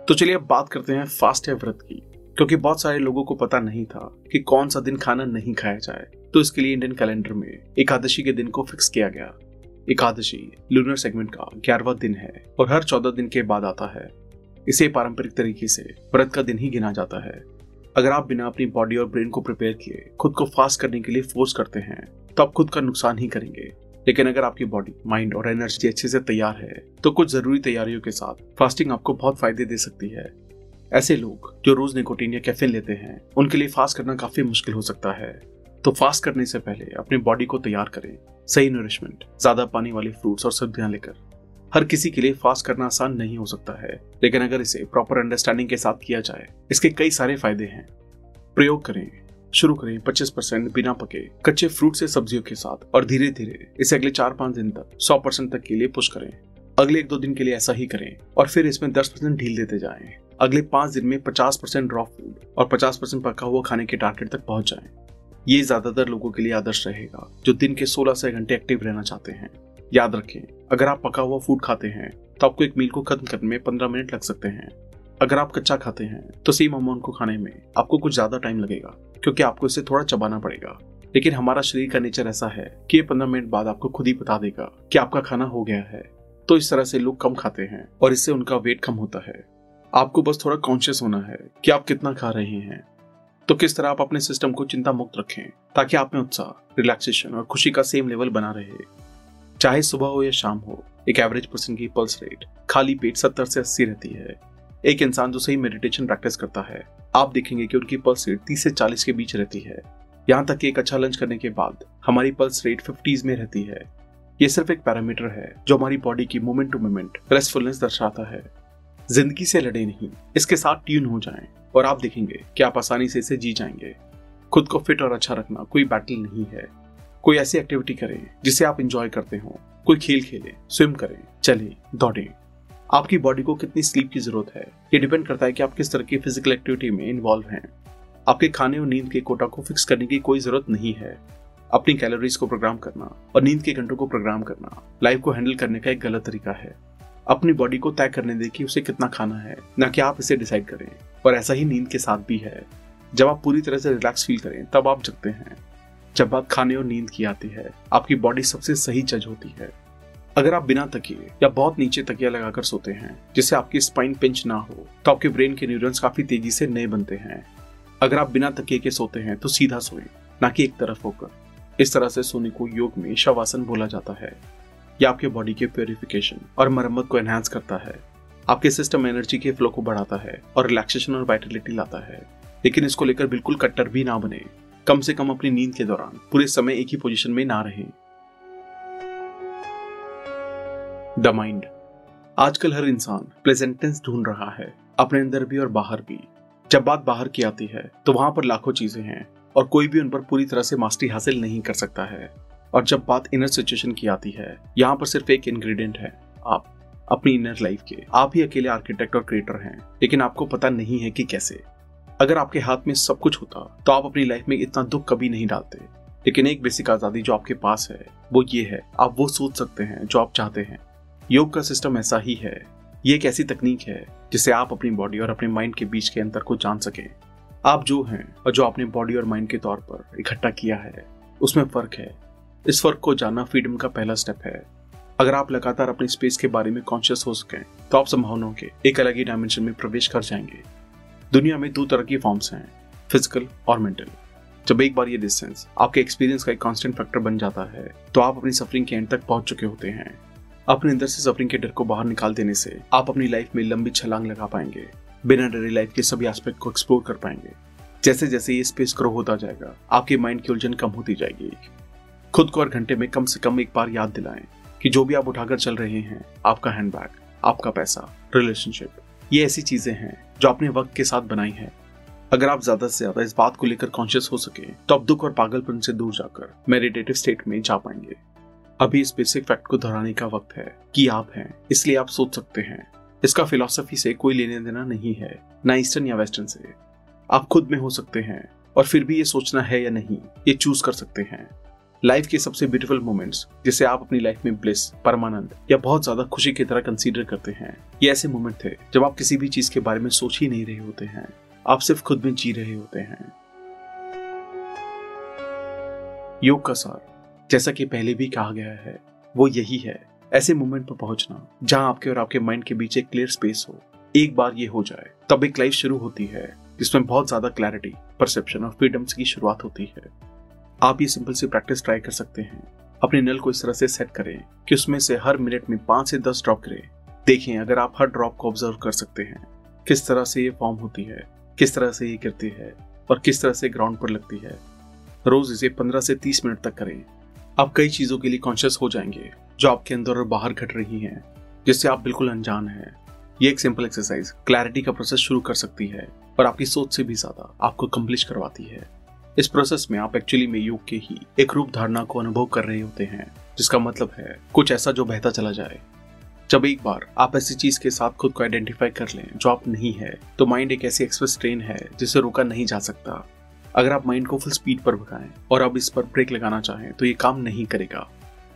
तो चलिए अब बात करते हैं फास्ट या व्रत की, क्योंकि बहुत सारे लोगों को पता नहीं था कि कौन सा दिन खाना नहीं खाया जाए। तो इसके लिए इंडियन कैलेंडर में एकादशी के दिन को फिक्स किया गया। एकादशी लूनर सेगमेंट का ग्यारहवा दिन है और हर चौदह दिन के बाद आता है। इसे पारंपरिक तरीके से व्रत का दिन ही गिना जाता है। अगर आप बिना अपनी बॉडी और ब्रेन को प्रिपेयर किए खुद को फास्ट करने के लिए फोर्स करते हैं तो आप खुद का नुकसान ही करेंगे। लेकिन अगर आपकी बॉडी माइंड और एनर्जी अच्छे से तैयार है तो कुछ ज़रूरी तैयारियों के साथ फास्टिंग आपको बहुत फ़ायदे दे सकती है। ऐसे लोग जो रोज निकोटीन या कैफीन लेते हैं, उनके लिए फास्ट करना काफ़ी मुश्किल हो सकता है। तो फास्ट करने से पहले अपनी बॉडी को तैयार करें। सही नरिशमेंट ज़्यादा पानी वाले फ्रूट्स और सब्ज़ियाँ लेकर। हर किसी के लिए फास्ट करना आसान नहीं हो सकता है। लेकिन अगर इसे प्रॉपर अंडरस्टैंडिंग के साथ किया जाए, इसके कई सारे फ़ायदे हैं। प्रयोग करें, शुरू करें 25 परसेंट बिना पके, कच्चे फ्रूट से सब्जियों के साथ और धीरे धीरे इसे अगले चार पाँच दिन तक 100 परसेंट तक के लिए पुश करें। अगले एक दो दिन के लिए ऐसा ही करें और फिर इसमें 10 परसेंट ढील देते जाएँ। अगले पाँच दिन में 50 परसेंट रॉ फ़ूड और 50 परसेंट पका हुआ खाने के टारगेट तक पहुँच जाएँ। ये ज़्यादातर लोगों के लिए आदर्श रहेगा, जो दिन के 16 से घंटे एक्टिव रहना चाहते हैं। याद रखें, अगर आप पका हुआ फ़ूड खाते हैं तो आपको एक मील को खत्म करने में पंद्रह मिनट लग सकते हैं। अगर आप कच्चा खाते हैं तो सेम अमाउंट को खाने में आपको कुछ ज़्यादा टाइम लगेगा, क्योंकि आपको इसे थोड़ा चबाना पड़ेगा। लेकिन हमारा शरीर का नेचर ऐसा है कि ये पंद्रह मिनट बाद आपको खुद ही बता देगा कि आपका खाना हो गया है। तो इस तरह से लोग कम खाते हैं और इससे उनका वेट कम होता है। आपको बस थोड़ा कॉन्शियस होना है कि आप कितना खा रहे हैं। तो किस तरह आप अपने सिस्टम को चिंता मुक्त रखें, ताकि आप में उत्साह रिलैक्सेशन और खुशी का सेम लेवल बना रहे। चाहे सुबह हो या शाम हो, एक एवरेज पर्सन की पल्स रेट खाली पेट सत्तर से अस्सी रहती है। एक इंसान जो सही मेडिटेशन प्रैक्टिस करता है। आप देखेंगे कि उनकी पल्स रेट तीस से चालीस के बीच रहती है। यहाँ तक कि एक अच्छा लंच करने के बाद हमारी पल्स रेट फिफ्टीज में रहती है। ये सिर्फ़ एक पैरामीटर है जो हमारी बॉडी की मोमेंट टू मोमेंट रेस्टफुलनेस दर्शाता है। ज़िंदगी से लड़े नहीं, इसके साथ ट्यून हो जाएँ और आप देखेंगे कि आप आसानी से इसे जी जाएँगे। खुद को फिट और अच्छा रखना कोई बैटल नहीं है। कोई ऐसी एक्टिविटी करें जिसे आप इंजॉय करते हो। कोई खेल खेले स्विम करें, चले, दौड़े। आपकी बॉडी को कितनी स्लीप की ज़रूरत है? ये डिपेंड करता है कि आप किस तरह की फ़िज़िकल एक्टिविटी में इन्वॉल्व हैं। आपके खाने और नींद के कोटा को फिक्स करने की कोई ज़रूरत नहीं है। अपनी कैलोरीज को प्रोग्राम करना और नींद के घंटों को प्रोग्राम करना लाइफ को हैंडल करने का एक गलत तरीका है। अपनी बॉडी को तय करने दे कि उसे कितना खाना है, न कि आप इसे डिसाइड करें। और ऐसा ही नींद के साथ भी है। जब आप पूरी तरह से रिलैक्स फील करें, तब आप जगते हैं। जब बात खाने और नींद की आती है, आपकी बॉडी सबसे सही जज होती है। अगर आप बिना तकिए या बहुत नीचे तकिया लगाकर सोते हैं, जिससे आपकी स्पाइन पिंच ना हो तो आपके ब्रेन के न्यूरॉन्स काफ़ी तेज़ी से नए बनते हैं। अगर आप बिना तकिए के सोते हैं तो सीधा सोए, ना कि एक तरफ़ होकर। इस तरह से सोने को योग में शवासन बोला जाता है। यह आपके बॉडी के प्योरिफिकेशन और मरम्मत को एनहांस करता है। आपके सिस्टम एनर्जी के फ्लो को बढ़ाता है और रिलैक्सेशन और वाइटलिटी लाता है। लेकिन इसको लेकर बिल्कुल कट्टर भी ना बने। कम से कम अपनी नींद के दौरान, पूरे समय एक ही पोजीशन में ना रहें। द माइंड आजकल हर इंसान प्लेजेंटेंस ढूंढ रहा है, अपने अंदर भी और बाहर भी। जब बात बाहर की आती है तो वहाँ पर लाखों चीज़ें हैं, और कोई भी उन पर पूरी तरह से मास्टरी हासिल नहीं कर सकता है। और जब बात इनर सिचुएशन की आती है, यहाँ पर सिर्फ़ एक इंग्रेडिएंट है, आप, अपनी इनर लाइफ के। आप ही अकेले आर्किटेक्ट और क्रिएटर हैं, लेकिन आपको पता नहीं है कि कैसे। अगर आपके हाथ में सब कुछ होता तो आप अपनी लाइफ में इतना दुख कभी नहीं डालते। लेकिन एक बेसिक आज़ादी जो आपके पास है, वो ये है, आप वो सोच सकते हैं जो आप चाहते हैं। योग का सिस्टम ऐसा ही है। ये एक ऐसी तकनीक है जिससे आप अपनी बॉडी और अपने माइंड के बीच के अंतर को जान सके। आप जो हैं, और जो आपने बॉडी और माइंड के तौर पर इकट्ठा किया है, उसमें फ़र्क है। इस फ़र्क को जानना फ्रीडम का पहला स्टेप है। अगर आप लगातार अपने स्पेस के बारे में कॉन्शियस हो सकें तो आप संभावनाओं के एक अलग ही डायमेंशन में प्रवेश कर जाएँगे। दुनिया में दो तरह की फॉर्म्स हैं फ़िज़िकल और मेंटल जब एक बार ये डिस्टेंस आपके एक्सपीरियंस का एक कांस्टेंट फैक्टर बन जाता है तो आप अपनी सफरिंग के एंड तक पहुँच चुके होते हैं। अपने अंदर से सफरिंग के डर को बाहर निकाल देने से आप अपनी लाइफ में लंबी छलांग लगा पाएँगे, बिना डरे लाइफ के सभी एस्पेक्ट को एक्सप्लोर कर पाएँगे। जैसे जैसे ये स्पेस ग्रो होता जाएगा, आपके माइंड की उलझन कम होती जाएगी। खुद को हर घंटे में कम से कम एक बार याद दिलाएँ कि जो भी आप उठाकर चल रहे हैं, आपका हैंडबैग आपका पैसा रिलेशनशिप ये ऐसी चीज़ें हैं जो आपने वक्त के साथ बनाई है। अगर आप ज़्यादा से ज़्यादा इस बात को लेकर कॉन्शियस हो सके तो आप दुख और पागलपन से दूर जाकर मेडिटेटिव स्टेट में जा पाएँगे। अभी इस बेसिक फैक्ट को दोहराने का वक्त है कि आप हैं, इसलिए आप सोच सकते हैं। इसका फिलोसफी से कोई लेने देना नहीं है, ना ईस्टर्न या वेस्टर्न से। आप खुद में हो सकते हैं, और फिर भी ये सोचना है या नहीं, ये चूज़ कर सकते हैं। लाइफ के सबसे ब्यूटीफुल मोमेंट्स जिसे आप अपनी लाइफ में ब्लिस परमानंद या बहुत ज़्यादा खुशी की तरह कंसीडर करते हैं, ये ऐसे मोमेंट थे जब आप किसी भी चीज़ के बारे में सोच ही नहीं रहे होते हैं। आप सिर्फ़ खुद में जी रहे होते हैं। योग का सार, जैसा कि पहले भी कहा गया है, वो यही है। ऐसे मोमेंट पर पहुँचना, जहाँ आपके और आपके माइंड के बीच एक क्लियर स्पेस हो, एक बार ये हो जाए, तब एक लाइफ शुरू होती है, जिसमें बहुत ज़्यादा क्लैरिटी परसेप्शन और फ्रीडम्स की शुरुआत होती है। आप ये सिंपल सी प्रैक्टिस ट्राई कर सकते हैं। अपने नल को इस तरह से सेट करें कि उसमें से हर मिनट में पाँच से दस ड्रॉप करें देखें, अगर आप हर ड्रॉप को ऑब्ज़र्व कर सकते हैं, किस तरह से ये फॉर्म होती है, किस तरह से ये गिरती है और किस तरह से ग्राउंड पर लगती है। रोज इसे पंद्रह से तीस मिनट तक करें। आप कई चीज़ों के लिए कॉन्शियस हो जाएँगे, जो आपके अंदर और बाहर घट रही हैं, जिससे आप बिल्कुल अनजान हैं। ये एक सिंपल एक्सरसाइज क्लैरिटी का प्रोसेस शुरू कर सकती है और आपकी सोच से भी ज़्यादा आपको कम्प्लिश करवाती है। इस प्रोसेस में आप एक्चुअली में योग के ही एक रूप धारणा को अनुभव कर रहे होते हैं, जिसका मतलब है कुछ ऐसा जो बहता चला जाए। जब एक बार आप ऐसी चीज़ के साथ खुद को आइडेंटिफाई कर लें, जो आप नहीं है तो माइंड एक ऐसी एक्सप्रेस ट्रेन है, जिसे रोका नहीं जा सकता। अगर आप माइंड को फुल स्पीड पर भगाएँ और अब इस पर ब्रेक लगाना चाहें तो ये काम नहीं करेगा।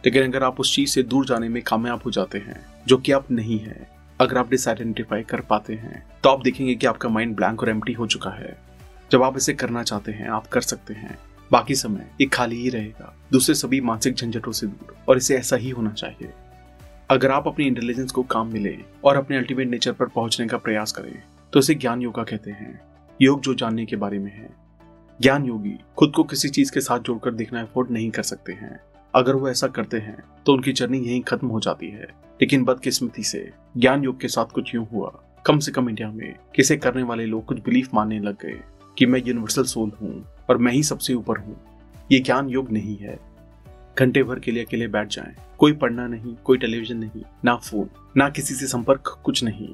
लेकिन अगर आप उस चीज़ से दूर जाने में कामयाब हो जाते हैं, जो कि आप नहीं है, अगर आप डिसआइडेंटिफाई कर पाते हैं तो आप देखेंगे कि आपका माइंड ब्लैंक और एम्प्टी हो चुका है। जब आप इसे करना चाहते हैं, आप कर सकते हैं। बाकी समय एक खाली ही रहेगा। दूसरे सभी मानसिक झंझटों से दूर। और इसे ऐसा ही होना चाहिए। अगर आप अपनी इंटेलिजेंस को काम मिले और अपने अल्टीमेट नेचर पर पहुँचने का प्रयास करें तो इसे ज्ञान योगा कहते हैं। योग जो जानने के बारे में है। ज्ञान योगी खुद को किसी चीज़ के साथ जोड़कर देखना अफोर्ड नहीं कर सकते हैं। अगर वो ऐसा करते हैं तो उनकी जर्नी यहीं खत्म हो जाती है। लेकिन बदकिस्मती से ज्ञान योग के साथ कुछ यूँ हुआ। कम से कम इंडिया में किसे करने वाले लोग कुछ बिलीफ मानने लग गए। कि मैं यूनिवर्सल सोल हूँ और मैं ही सबसे ऊपर हूँ। ये ज्ञान योग नहीं है। घंटे भर के लिए अकेले बैठ जाएँ। कोई पढ़ना नहीं, कोई टेलीविज़न नहीं, ना फ़ोन ना किसी से संपर्क कुछ नहीं।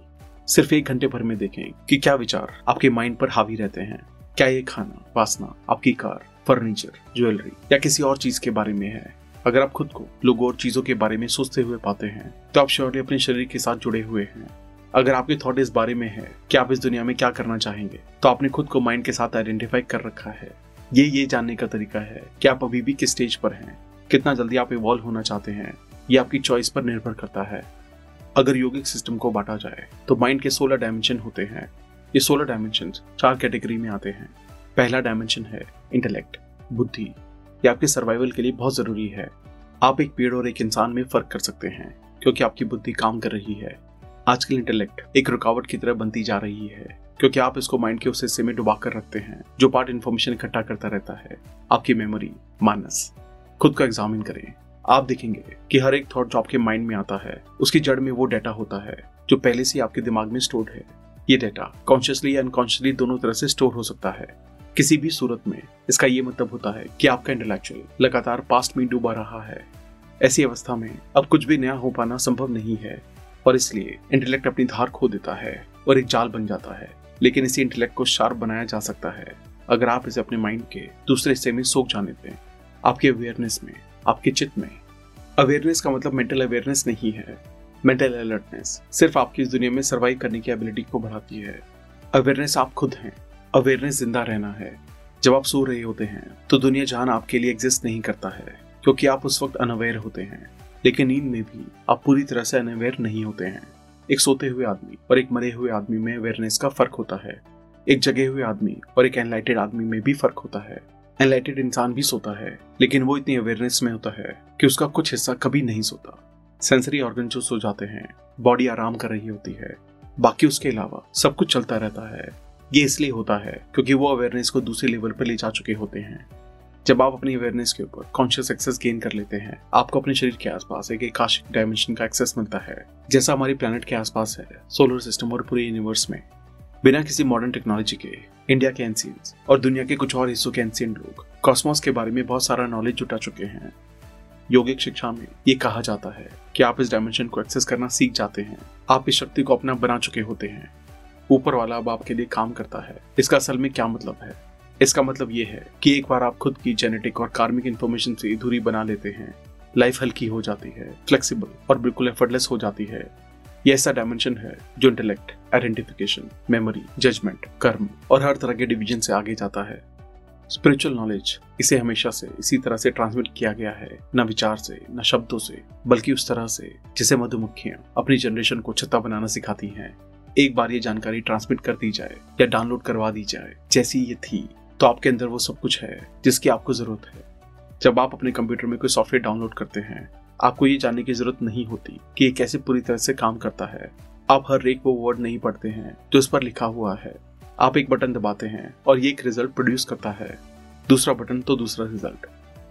सिर्फ़ एक घंटे भर में देखें कि क्या विचार आपके माइंड पर हावी रहते हैं। क्या ये खाना, वासना, आपकी कार फर्नीचर ज्वेलरी या किसी और चीज़ के बारे में है? अगर आप खुद को लोगों और चीज़ों के बारे में सोचते हुए पाते हैं तो आप श्योरली अपने शरीर के साथ जुड़े हुए हैं। अगर आपके थॉट इस बारे में है कि आप इस दुनिया में क्या करना चाहेंगे तो आपने खुद को माइंड के साथ आइडेंटिफाई कर रखा है। ये ये जानने का तरीका है कि आप अभी भी किस स्टेज पर हैं, कितना जल्दी आप इवॉल्व होना चाहते हैं, ये आपकी चॉइस पर निर्भर करता है। अगर योगिक सिस्टम को बांटा जाए तो माइंड के सोलह डायमेंशन होते हैं। ये सोलह डायमेंशन चार कैटेगरी में आते हैं। पहला डायमेंशन है इंटेलेक्ट बुद्धि। ये आपके सर्वाइवल के लिए बहुत ज़रूरी है। आप एक पेड़ और एक इंसान में फ़र्क कर सकते हैं, क्योंकि आपकी बुद्धि काम कर रही है। आजकल इंटेलेक्ट एक रुकावट की तरह बनती जा रही है, क्योंकि आप इसको माइंड के उस हिस्से में डुबा कर रखते हैं, जो पार्ट इन्फॉर्मेशन इकट्ठा करता रहता है। आपकी मेमोरी मानस खुद को एग्जामिन करें। आप देखेंगे कि हर एक थॉट जो आपके माइंड में आता है, उसकी जड़ में वो डाटा होता है, जो पहले से आपके दिमाग में स्टोर्ड है। ये डेटा कॉन्शियसली या अनकॉन्शियसली दोनों तरह से स्टोर हो सकता है। किसी भी सूरत में इसका ये मतलब होता है कि आपका इंटेलेक्चुअल लगातार पास्ट में डूबा रहा है। ऐसी अवस्था में अब कुछ भी नया हो पाना संभव नहीं है। और इसलिए इंटेलेक्ट अपनी धार खो देता है और एक जाल बन जाता है। लेकिन इसी इंटेलेक्ट को शार्प बनाया जा सकता है। अगर आप इसे अपने माइंड के दूसरे हिस्से में सोख जाने दें आपके अवेयरनेस में, आपके चित्त में। अवेयरनेस का मतलब मेंटल अवेयरनेस नहीं है। मेंटल अलर्टनेस सिर्फ़ आपकी इस दुनिया में सर्वाइव करने की एबिलिटी को बढ़ाती है। अवेयरनेस आप खुद हैं। अवेयरनेस ज़िंदा रहना है। जब आप सो रहे होते हैं तो दुनिया जहान आपके लिए एग्जिस्ट नहीं करता है, क्योंकि आप उस वक्त अनअवेयर होते हैं। लेकिन नींद में भी आप पूरी तरह से अनअवेयर नहीं होते हैं। एक सोते हुए आदमी और एक मरे हुए आदमी में अवेयरनेस का फ़र्क होता है। एक जगे हुए आदमी और एक एनलाइटेड आदमी में भी फ़र्क होता है। एनलाइटेड इंसान भी सोता है, लेकिन वो इतनी अवेयरनेस में होता है कि उसका कुछ हिस्सा कभी नहीं सोता। सेंसरी ऑर्गन जो सो जाते हैं बॉडी आराम कर रही होती है। बाकी उसके अलावा सब कुछ चलता रहता है। ये इसलिए होता है क्योंकि वो अवेयरनेस को दूसरे लेवल पर ले जा चुके होते हैं। जब आप अपनी अवेयरनेस के ऊपर कॉन्शियस एक्सेस गेन कर लेते हैं, आपको अपने शरीर के आसपास एक आकाशिक डायमेंशन का एक्सेस मिलता है। जैसा हमारी प्लेनेट के आसपास है सोलर सिस्टम और पूरे यूनिवर्स में। बिना किसी मॉडर्न टेक्नोलॉजी के इंडिया के एंसियंस और दुनिया के कुछ और हिस्सों के एंसियंट लोग कॉस्मोस के बारे में बहुत सारा नॉलेज जुटा चुके हैं। योगिक शिक्षा में ये कहा जाता है कि आप इस डायमेंशन को एक्सेस करना सीख जाते हैं। आप इस शक्ति को अपना बना चुके होते हैं। ऊपर वाला अब आपके लिए काम करता है। इसका असल में क्या मतलब है? इसका मतलब ये है कि एक बार आप खुद की जेनेटिक और कार्मिक इन्फॉर्मेशन से दूरी बना लेते हैं। लाइफ हल्की हो जाती है फ्लेक्सिबल और बिल्कुल एफर्टलेस हो जाती है। ये ऐसा डायमेंशन है जो इंटेलेक्ट आइडेंटिफिकेशन मेमोरी जजमेंट कर्म और हर तरह के डिवीज़न से आगे जाता है। स्पिरिचुअल नॉलेज इसे हमेशा से इसी तरह से ट्रांसमिट किया गया है, न विचार से, न शब्दों से, बल्कि उस तरह से जिसे मधुमक्खियाँ अपनी जनरेशन को छत्ता बनाना सिखाती हैं। एक बार ये जानकारी ट्रांसमिट कर दी जाए या डाउनलोड करवा दी जाए, जैसी ये थी। तो आपके अंदर वो सब कुछ है, जिसकी आपको ज़रूरत है। जब आप अपने कंप्यूटर में कोई सॉफ्टवेयर डाउनलोड करते हैं, आपको ये जानने की ज़रूरत नहीं होती कि ये कैसे पूरी तरह से काम करता है। आप हर एक वो वर्ड नहीं पढ़ते हैं, जो उस पर लिखा हुआ है। आप एक बटन दबाते हैं और ये एक रिज़ल्ट प्रोड्यूस करता है। दूसरा बटन तो दूसरा रिज़ल्ट।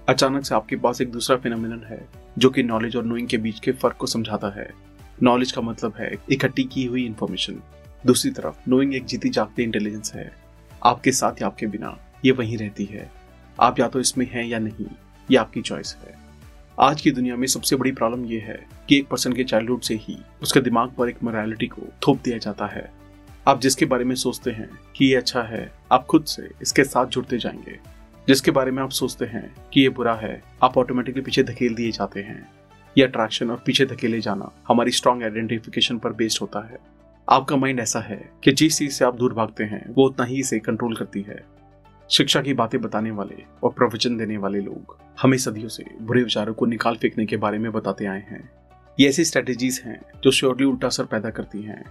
अचानक से आपके पास एक दूसरा फिनोमिनन है, जो कि नॉलेज और नोइंग के बीच के फ़र्क को समझाता है। नॉलेज का मतलब है इकट्ठी की हुई इंफॉर्मेशन दूसरी तरफ़, नोइंग एक जीती जागती इंटेलिजेंस है। आपके साथ या आपके बिना। ये वहीं रहती है। आप या तो इसमें हैं या नहीं, ये आपकी चॉइस है। आज की दुनिया में सबसे बड़ी प्रॉब्लम यह है कि एक पर्सन के चाइल्डहुड से ही उसके दिमाग पर एक मोरालिटी को थोप दिया जाता है। आप जिसके बारे में सोचते हैं कि ये अच्छा है, आप खुद से इसके साथ जुड़ते जाएँगे। जिसके बारे में आप सोचते हैं कि ये बुरा है, आप ऑटोमेटिकली पीछे धकेल दिए जाते हैं। ये अट्रैक्शन और पीछे धकेले जाना हमारी स्ट्रॉन्ग आइडेंटिफिकेशन पर बेस्ड होता है। आपका माइंड ऐसा है कि जिस चीज़ से आप दूर भागते हैं, वो उतना ही इसे कंट्रोल करती है। शिक्षा की बातें बताने वाले और प्रवचन देने वाले लोग हमें सदियों से बुरे विचारों को निकाल फेंकने के बारे में बताते आए हैं। ये ऐसी स्ट्रेटेजीज हैं जो श्योरली उल्टा असर पैदा करती हैं।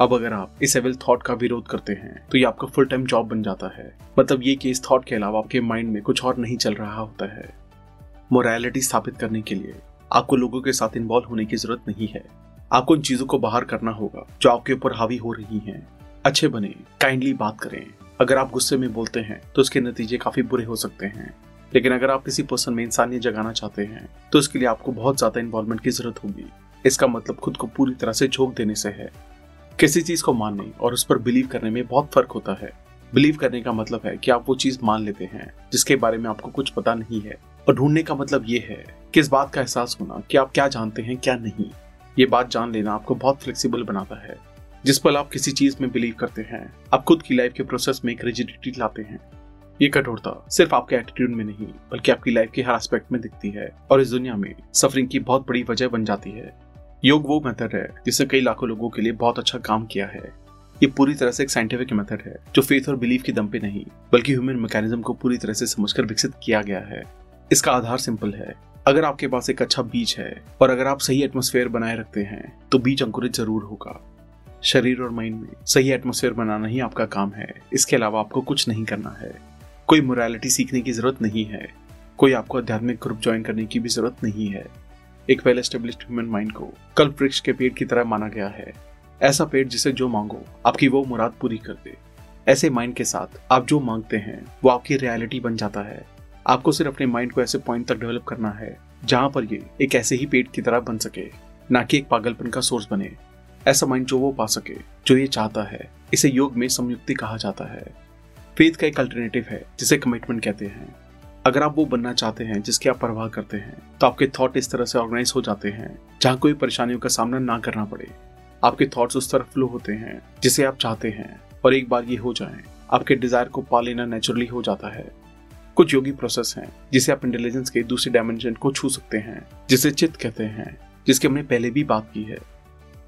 अब अगर आप इस एवल थॉट का विरोध करते हैं तो ये आपका फुल टाइम जॉब बन जाता है। मतलब ये कि इस थॉट के अलावा आपके माइंड में कुछ और नहीं चल रहा होता है। मोरालिटी स्थापित करने के लिए आपको लोगों के साथ इन्वॉल्व होने की ज़रूरत नहीं है। आपको उन चीज़ों को बाहर करना होगा, जो आपके ऊपर हावी हो रही हैं। अच्छे बने काइंडली बात करें। अगर आप गुस्से में बोलते हैं तो उसके नतीजे काफ़ी बुरे हो सकते हैं। लेकिन अगर आप किसी पर्सन में इंसानियत जगाना चाहते हैं तो इसके लिए आपको बहुत ज़्यादा इन्वॉल्वमेंट की ज़रूरत होगी। इसका मतलब खुद को पूरी तरह से झोंक देने से है। किसी चीज़ को मानने और उस पर बिलीव करने में बहुत फ़र्क होता है। बिलीव करने का मतलब है कि आप वो चीज़ मान लेते हैं, जिसके बारे में आपको कुछ पता नहीं है। और ढूँढने का मतलब ये है कि इस बात का एहसास होना कि आप क्या जानते हैं, क्या नहीं। ये बात जान लेना आपको बहुत फ्लेक्सिबल बनाता है, जिस पल आप किसी चीज़ में बिलीव करते हैं, आप खुद की लाइफ के प्रोसेस में एक रिजिडिटी लाते हैं। ये कठोरता सिर्फ़ आपके एटीट्यूड में नहीं, बल्कि आपकी लाइफ के हर एस्पेक्ट में दिखती है, और इस दुनिया में सफरिंग की बहुत बड़ी वजह बन जाती है। योग वो मेथड है जिसने कई लाखों लोगों के लिए बहुत अच्छा काम किया है। ये पूरी तरह से एक साइंटिफिक मेथड है, जो फेथ और बिलीफ के दम पे नहीं, बल्कि ह्यूमन मैकेनिज्म को पूरी तरह से समझकर विकसित किया गया है। इसका आधार सिंपल है। अगर आपके पास एक अच्छा बीज है और अगर आप सही एटमोस्फेयर बनाए रखते हैं तो बीज अंकुरित ज़रूर होगा। शरीर और माइंड में सही एटमोसफेयर बनाना ही आपका काम है। इसके अलावा आपको कुछ नहीं करना है। कोई मोरालिटी सीखने की ज़रूरत नहीं है। कोई आपको आध्यात्मिक ग्रुप ज्वाइन करने की भी ज़रूरत नहीं है। एक वेल एस्टेब्लिश्ड ह्यूमन माइंड को कल वृक्ष के पेड़ की तरह माना गया है। ऐसा पेड़ जिसे जो मांगो, आपकी वो मुराद पूरी कर दे। ऐसे माइंड के साथ आप जो मांगते हैं, वो आपकी रियलिटी बन जाता है। आपको सिर्फ़ अपने माइंड को ऐसे पॉइंट तक डेवलप करना है, जहाँ पर ये एक ऐसे ही पेट की तरह बन सके, ना कि एक पागलपन का सोर्स बने। ऐसा माइंड जो वो पा सके, जो ये चाहता है, इसे योग में संयुक्ति कहा जाता है। फेथ का एक अल्टरनेटिव है, जिसे कमिटमेंट कहते हैं। अगर आप वो बनना चाहते हैं, जिसकी आप परवाह करते हैं तो आपके थॉट इस तरह से ऑर्गेनाइज हो जाते हैं, जहाँ कोई परेशानियों का सामना ना करना पड़े। आपके थॉट्स उस तरफ़ फ्लो होते हैं, जिसे आप चाहते हैं, और एक बार ये हो जाए, आपके डिज़ायर को पा लेना नेचुरली हो जाता है। कुछ योगी प्रोसेस हैं, जिसे आप इंटेलिजेंस के दूसरे डायमेंशन को छू सकते हैं, जिसे चित्त कहते हैं, जिसकी हमने पहले भी बात की है।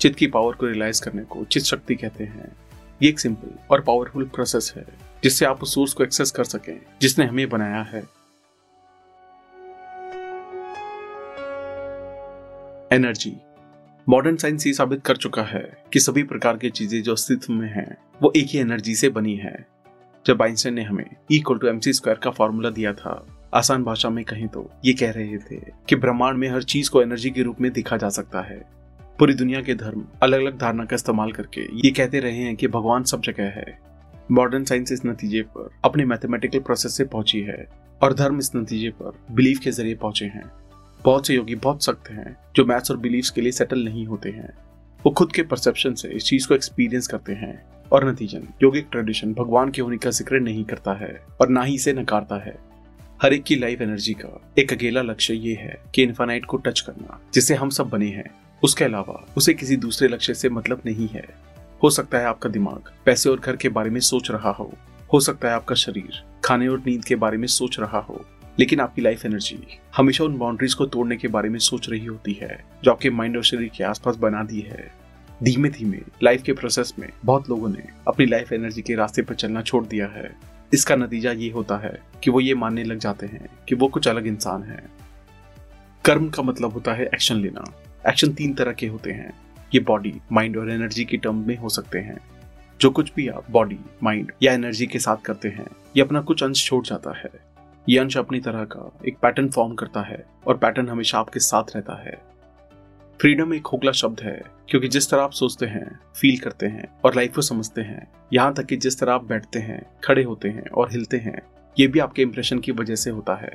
चित्त की पावर को रियलाइज़ करने को चित शक्ति कहते हैं। ये एक सिंपल और पावरफुल प्रोसेस है, जिससे आप उस सोर्स को एक्सेस कर सकें, जिसने हमें बनाया है। एनर्जी मॉडर्न साइंस ये साबित कर चुका है कि सभी प्रकार की चीज़ें जो अस्तित्व में हैं, वो एक ही एनर्जी से बनी है। जब आइंस्टाइन ने हमें इक्वल टू एमसी स्क्वायर का फॉर्मूला दिया था, आसान भाषा में कहें तो ये कह रहे थे कि ब्रह्मांड में हर चीज़ को एनर्जी के रूप में देखा जा सकता है। पूरी दुनिया के धर्म अलग अलग धारणा का इस्तेमाल करके ये कहते रहे हैं कि भगवान सब जगह है। मॉडर्न साइंस इस नतीजे पर अपने मैथमेटिकल प्रोसेस से पहुँची है और धर्म इस नतीजे पर बिलीफ के ज़रिए पहुँचे हैं। बहुत से योगी बहुत सख्त हैं जो मैथ्स और बिलीव्स के लिए सेटल नहीं होते हैं। वो खुद के परसेप्शन से इस चीज़ को एक्सपीरियंस करते हैं। और नतीजन, योगिक ट्रेडिशन भगवान के होने का ज़िक्र नहीं करता है और ना ही इसे नकारता है। हर एक की लाइफ एनर्जी का एक अकेला लक्ष्य ये है कि इन्फानाइट को टच करना जिसे हम सब बने हैं। उसके अलावा, उसे किसी दूसरे लक्ष्य से मतलब नहीं है। हो सकता है आपका दिमाग पैसे और घर के बारे में सोच रहा हो। हो सकता है आपका शरीर खाने और नींद के बारे में सोच रहा हो। लेकिन आपकी लाइफ एनर्जी हमेशा उन बाउंड्रीज को तोड़ने के बारे में सोच रही होती है, जो आपके माइंड और शरीर के आसपास बना दी है। धीमे धीमे लाइफ के प्रोसेस में बहुत लोगों ने अपनी लाइफ एनर्जी के रास्ते पर चलना छोड़ दिया है। इसका नतीजा ये होता है कि वो ये मानने लग जाते हैं कि वो कुछ अलग इंसान है। कर्म का मतलब होता है एक्शन लेना। एक्शन तीन तरह के होते हैं। ये बॉडी माइंड और एनर्जी के टर्म में हो सकते हैं। जो कुछ भी आप बॉडी माइंड या एनर्जी के साथ करते हैं, ये अपना कुछ अंश छोड़ जाता है। ये अंश अपनी तरह का एक पैटर्न फॉर्म करता है और पैटर्न हमेशा आपके साथ रहता है। फ्रीडम एक खोखला शब्द है, क्योंकि जिस तरह आप सोचते हैं फील करते हैं और लाइफ को समझते हैं, यहाँ तक कि जिस तरह आप बैठते हैं, खड़े होते हैं और हिलते हैं, ये भी आपके इंप्रेशन की वजह से होता है।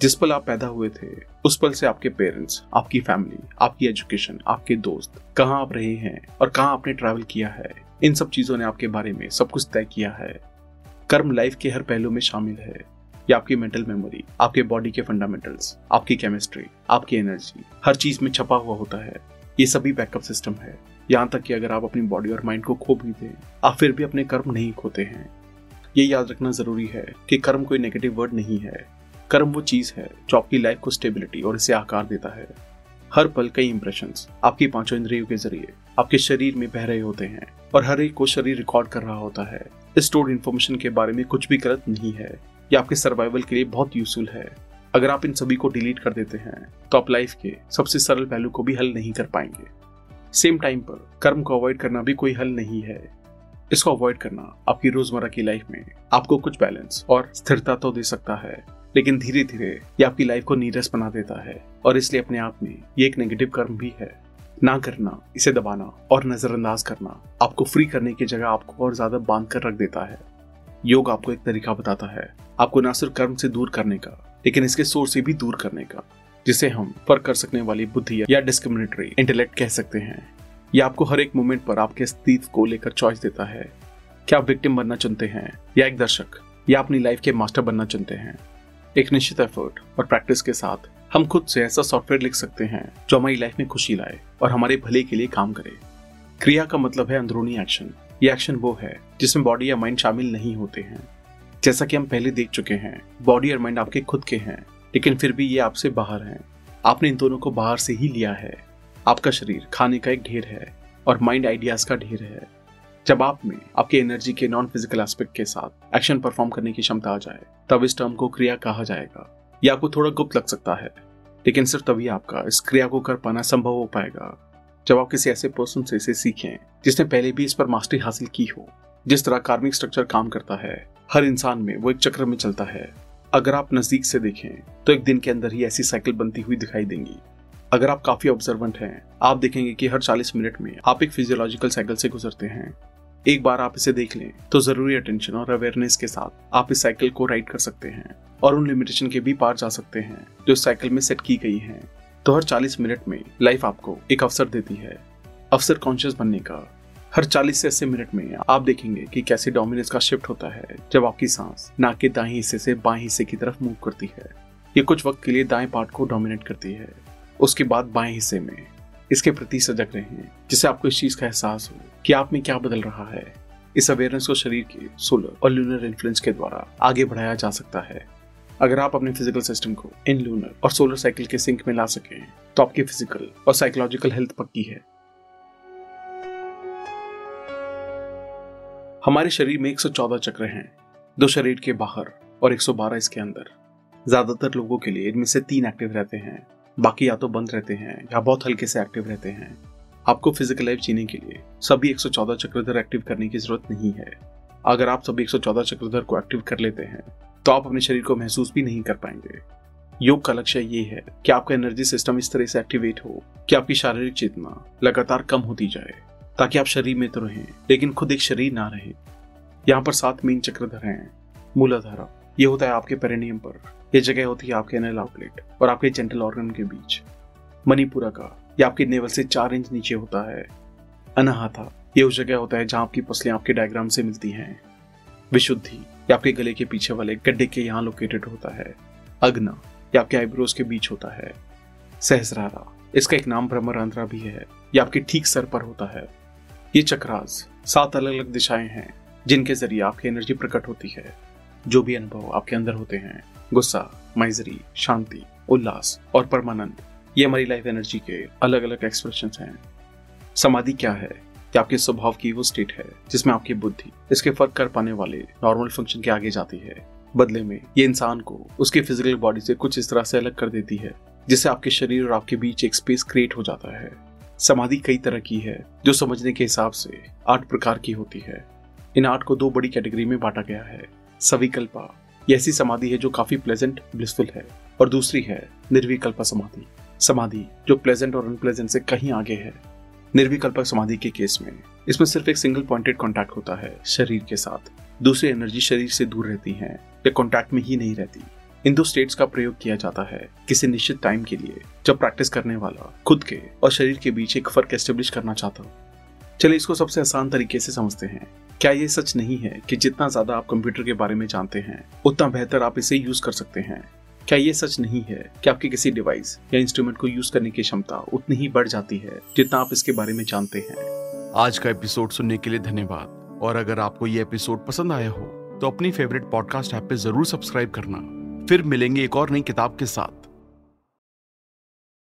जिस पल आप पैदा हुए थे, उस पल से आपके पेरेंट्स आपकी फैमिली आपकी एजुकेशन आपके दोस्त, कहाँ आप रहे हैं और कहाँ आपने ट्रैवल किया है, इन सब चीज़ों ने आपके बारे में सब कुछ तय किया है। कर्म लाइफ के हर पहलू में शामिल है। या आपकी मेंटल मेमोरी आपके बॉडी के फंडामेंटल्स आपकी केमिस्ट्री आपकी एनर्जी हर चीज़ में छपा हुआ होता है। ये सभी बैकअप सिस्टम है। यहाँ तक कि अगर आप अपनी बॉडी और माइंड को खो भी दें, आप फिर भी अपने कर्म नहीं खोते हैं। ये याद रखना ज़रूरी है कि कर्म कोई नेगेटिव वर्ड नहीं है। कर्म वो चीज़ है जो आपकी लाइफ को स्टेबिलिटी और इसे आकार देता है। हर पल कई इंप्रेशन आपकी पाँचों इंद्रियों के ज़रिए आपके शरीर में बह रहे होते हैं और हर एक को शरीर रिकॉर्ड कर रहा होता है। स्टोर्ड इन्फॉर्मेशन के बारे में कुछ भी गलत नहीं है। ये आपके सर्वाइवल के लिए बहुत यूजफुल है। अगर आप इन सभी को डिलीट कर देते हैं तो आप लाइफ के सबसे सरल पहलू को भी हल नहीं कर पाएँगे। सेम टाइम पर, कर्म को अवॉइड करना भी कोई हल नहीं है। इसको अवॉइड करना आपकी रोज़मर्रा की लाइफ में आपको कुछ बैलेंस और स्थिरता तो दे सकता है, लेकिन धीरे धीरे ये आपकी लाइफ को नीरस बना देता है और इसलिए अपने आप में ये एक नेगेटिव कर्म भी है। ना करना, इसे दबाना और नजरअंदाज करना आपको फ्री करने की जगह आपको और ज़्यादा बाँध कर रख देता है। योग आपको एक तरीका बताता है, आपको ना सिर्फ़ कर्म से दूर करने का, लेकिन इसके सोर्स से भी दूर करने का, जिसे हम फ़र्क कर सकने वाली बुद्धि या डिस्क्रिमिनेटरी इंटेलेक्ट कह सकते हैं। यह आपको हर एक मोमेंट पर आपके अस्तित्व को लेकर चॉइस देता है, क्या आप विक्टिम बनना चाहते हैं या एक दर्शक, या अपनी लाइफ के मास्टर बनना चाहते हैं। एक निश्चित एफर्ट और प्रैक्टिस के साथ हम खुद से ऐसा सॉफ्टवेयर लिख सकते हैं, जो हमारी लाइफ में खुशी लाए और हमारे भले के लिए काम करे। क्रिया का मतलब है अंदरूनी एक्शन ये एक्शन वो है, जिसमें बॉडी या माइंड शामिल नहीं होते हैं। जैसा कि हम पहले देख चुके हैं बॉडी और माइंड आपके खुद के हैं, लेकिन फिर भी ये आपसे बाहर हैं। आपने इन दोनों को बाहर से ही लिया है। आपका शरीर खाने का एक ढेर है और माइंड आइडियाज़ का ढेर है। जब आप में आपके एनर्जी के नॉन फ़िज़िकल एस्पेक्ट के साथ एक्शन परफॉर्म करने की क्षमता आ जाए, तब इस टर्म को क्रिया कहा जाएगा। यह आपको थोड़ा गुप्त लग सकता है, लेकिन सिर्फ़ तभी आपका इस क्रिया को कर पाना संभव हो पाएगा। जब आप किसी ऐसे पर्सन से इसे सीखें, जिसने पहले भी इस पर मास्टरी हासिल की हो, जिस तरह कार्मिक स्ट्रक्चर काम करता है, हर इंसान में वो एक चक्र में चलता है। अगर आप नज़दीक से देखें तो एक दिन के अंदर ही ऐसी साइकिल बनती हुई दिखाई देंगी। अगर आप काफ़ी ऑब्जर्वेंट हैं, आप देखेंगे कि हर 40 मिनट में आप एक फिजियोलॉजिकल साइकिल से गुजरते हैं। एक बार आप इसे देख लें तो ज़रूरी अटेंशन और अवेयरनेस के साथ आप इस साइकिल को राइड कर सकते हैं और उन लिमिटेशन के भी पार जा सकते हैं, जो साइकिल में सेट की गई हैं। तो हर 40 मिनट में लाइफ आपको एक अवसर देती है। अवसर कॉन्शियस बनने का। हर 40 से 80 मिनट में आप देखेंगे कि कैसे डोमिनेंस का शिफ्ट होता है, जब आपकी सांस नाक के दाएँ हिस्से से बाएँ हिस्से की तरफ़ मूव करती है। ये कुछ वक्त के लिए दाएँ पार्ट को डोमिनेट करती है। उसके बाद बाएँ हिस्से में इसके प्रति सजग रहे हैं जिससे आपको इस चीज़ का एहसास हो कि आप में क्या बदल रहा है। इस अवेयरनेस को शरीर के सोलर और लूनर इन्फ्लुएंस के द्वारा आगे बढ़ाया जा सकता है। अगर आप अपने फ़िज़िकल सिस्टम को इन लूनर और सोलर साइकिल के सिंक में ला सके तो आपकी फ़िज़िकल और साइकोलॉजिकल हेल्थ पक्की है। हमारे शरीर में 114 चक्र हैं, दो शरीर के बाहर और 112 इसके अंदर। ज़्यादातर लोगों के लिए इनमें से तीन एक्टिव रहते हैं, बाकी या तो बंद रहते हैं या बहुत हल्के से एक्टिव रहते हैं। आपको फ़िज़िकल लाइफ जीने के लिए सभी 114 चक्रधर एक्टिव करने की ज़रूरत नहीं है। अगर आप सभी 114 चक्रधर को एक्टिव कर लेते हैं तो आप अपने शरीर को महसूस भी नहीं कर पाएँगे। योग का लक्ष्य ये है कि आपका एनर्जी सिस्टम इस तरह से एक्टिवेट हो कि आपकी शारीरिक चेतना लगातार कम होती जाए, ताकि आप शरीर में तो रहें, लेकिन खुद एक शरीर ना रहे। यहाँ पर सात मेन चक्रधर हैं। मूलाधारा, ये होता है आपके पेरेनियम पर। यह जगह होती है आपके एनल आउटलेट और आपके जेंटल ऑर्गन के बीच। मणिपुरा का यह आपके नेवल से चार इंच नीचे होता है। अनाहता ये उस जगह होता है जहाँ आपकी पसलियाँ आपके डायग्राम से मिलती हैं। विशुद्धि या आपके गले के पीछे वाले गड्ढे के यहाँ लोकेटेड होता है। अग्ना, या आपके आईब्रोज के बीच होता है। सहसरारा, इसका एक नाम ब्रह्मरंध्रा भी है यह आपके ठीक सर पर होता है। ये चक्रास, सात अलग अलग दिशाएँ हैं, जिनके ज़रिए आपकी एनर्जी प्रकट होती है। जो भी अनुभव आपके अंदर होते हैं, गुस्सा, माइजरी, शांति, उल्लास और परमानंद, ये हमारी लाइफ एनर्जी के अलग अलग एक्सप्रेशन हैं। समाधि क्या है? कि आपके स्वभाव की वो स्टेट है, जिसमें आपकी बुद्धि, इसके फ़र्क कर पाने वाले नॉर्मल फ़ंक्शन के आगे जाती है। बदले में, ये इंसान को उसके फ़िज़िकल बॉडी से कुछ इस तरह से अलग कर देती है, जिससे आपके शरीर और आपके बीच एक स्पेस क्रिएट हो जाता है। समाधि कई तरह की है, जो समझने के हिसाब से आठ प्रकार की होती है। इन आठ को दो बड़ी कैटेगरी में बांटा गया है, सविकल्पा। ये ऐसी समाधि है जो काफ़ी प्लेजेंट ब्लिसफुल है, और दूसरी है निर्विकल्पा समाधि। समाधि, जो प्लेजेंट और अनप्लेजेंट से कहीं आगे है। निर्विकल्पक समाधि के केस में। इसमें सिर्फ़ एक सिंगल पॉइंटेड कॉन्टैक्ट होता है, शरीर के साथ। दूसरी एनर्जी शरीर से दूर रहती है, या कॉन्टैक्ट में ही नहीं रहती। इन दो स्टेट्स का प्रयोग किया जाता है, किसी निश्चित टाइम के लिए, जब प्रैक्टिस करने वाला खुद के और शरीर के बीच एक फ़र्क एस्टेब्लिश करना चाहता हो। चलिए इसको सबसे आसान तरीके से समझते हैं। क्या ये सच नहीं है कि जितना ज़्यादा आप कंप्यूटर के बारे में जानते हैं, उतना बेहतर आप इसे यूज़ कर सकते हैं? क्या ये सच नहीं है कि आपके किसी डिवाइस या इंस्ट्रूमेंट को यूज़ करने की क्षमता उतनी ही बढ़ जाती है जितना आप इसके बारे में जानते हैं? आज का एपिसोड सुनने के लिए धन्यवाद। और अगर आपको ये एपिसोड पसंद आया हो तो अपनी फेवरेट पॉडकास्ट ऐप पे ज़रूर सब्सक्राइब करना। फिर मिलेंगे एक और नई किताब के साथ।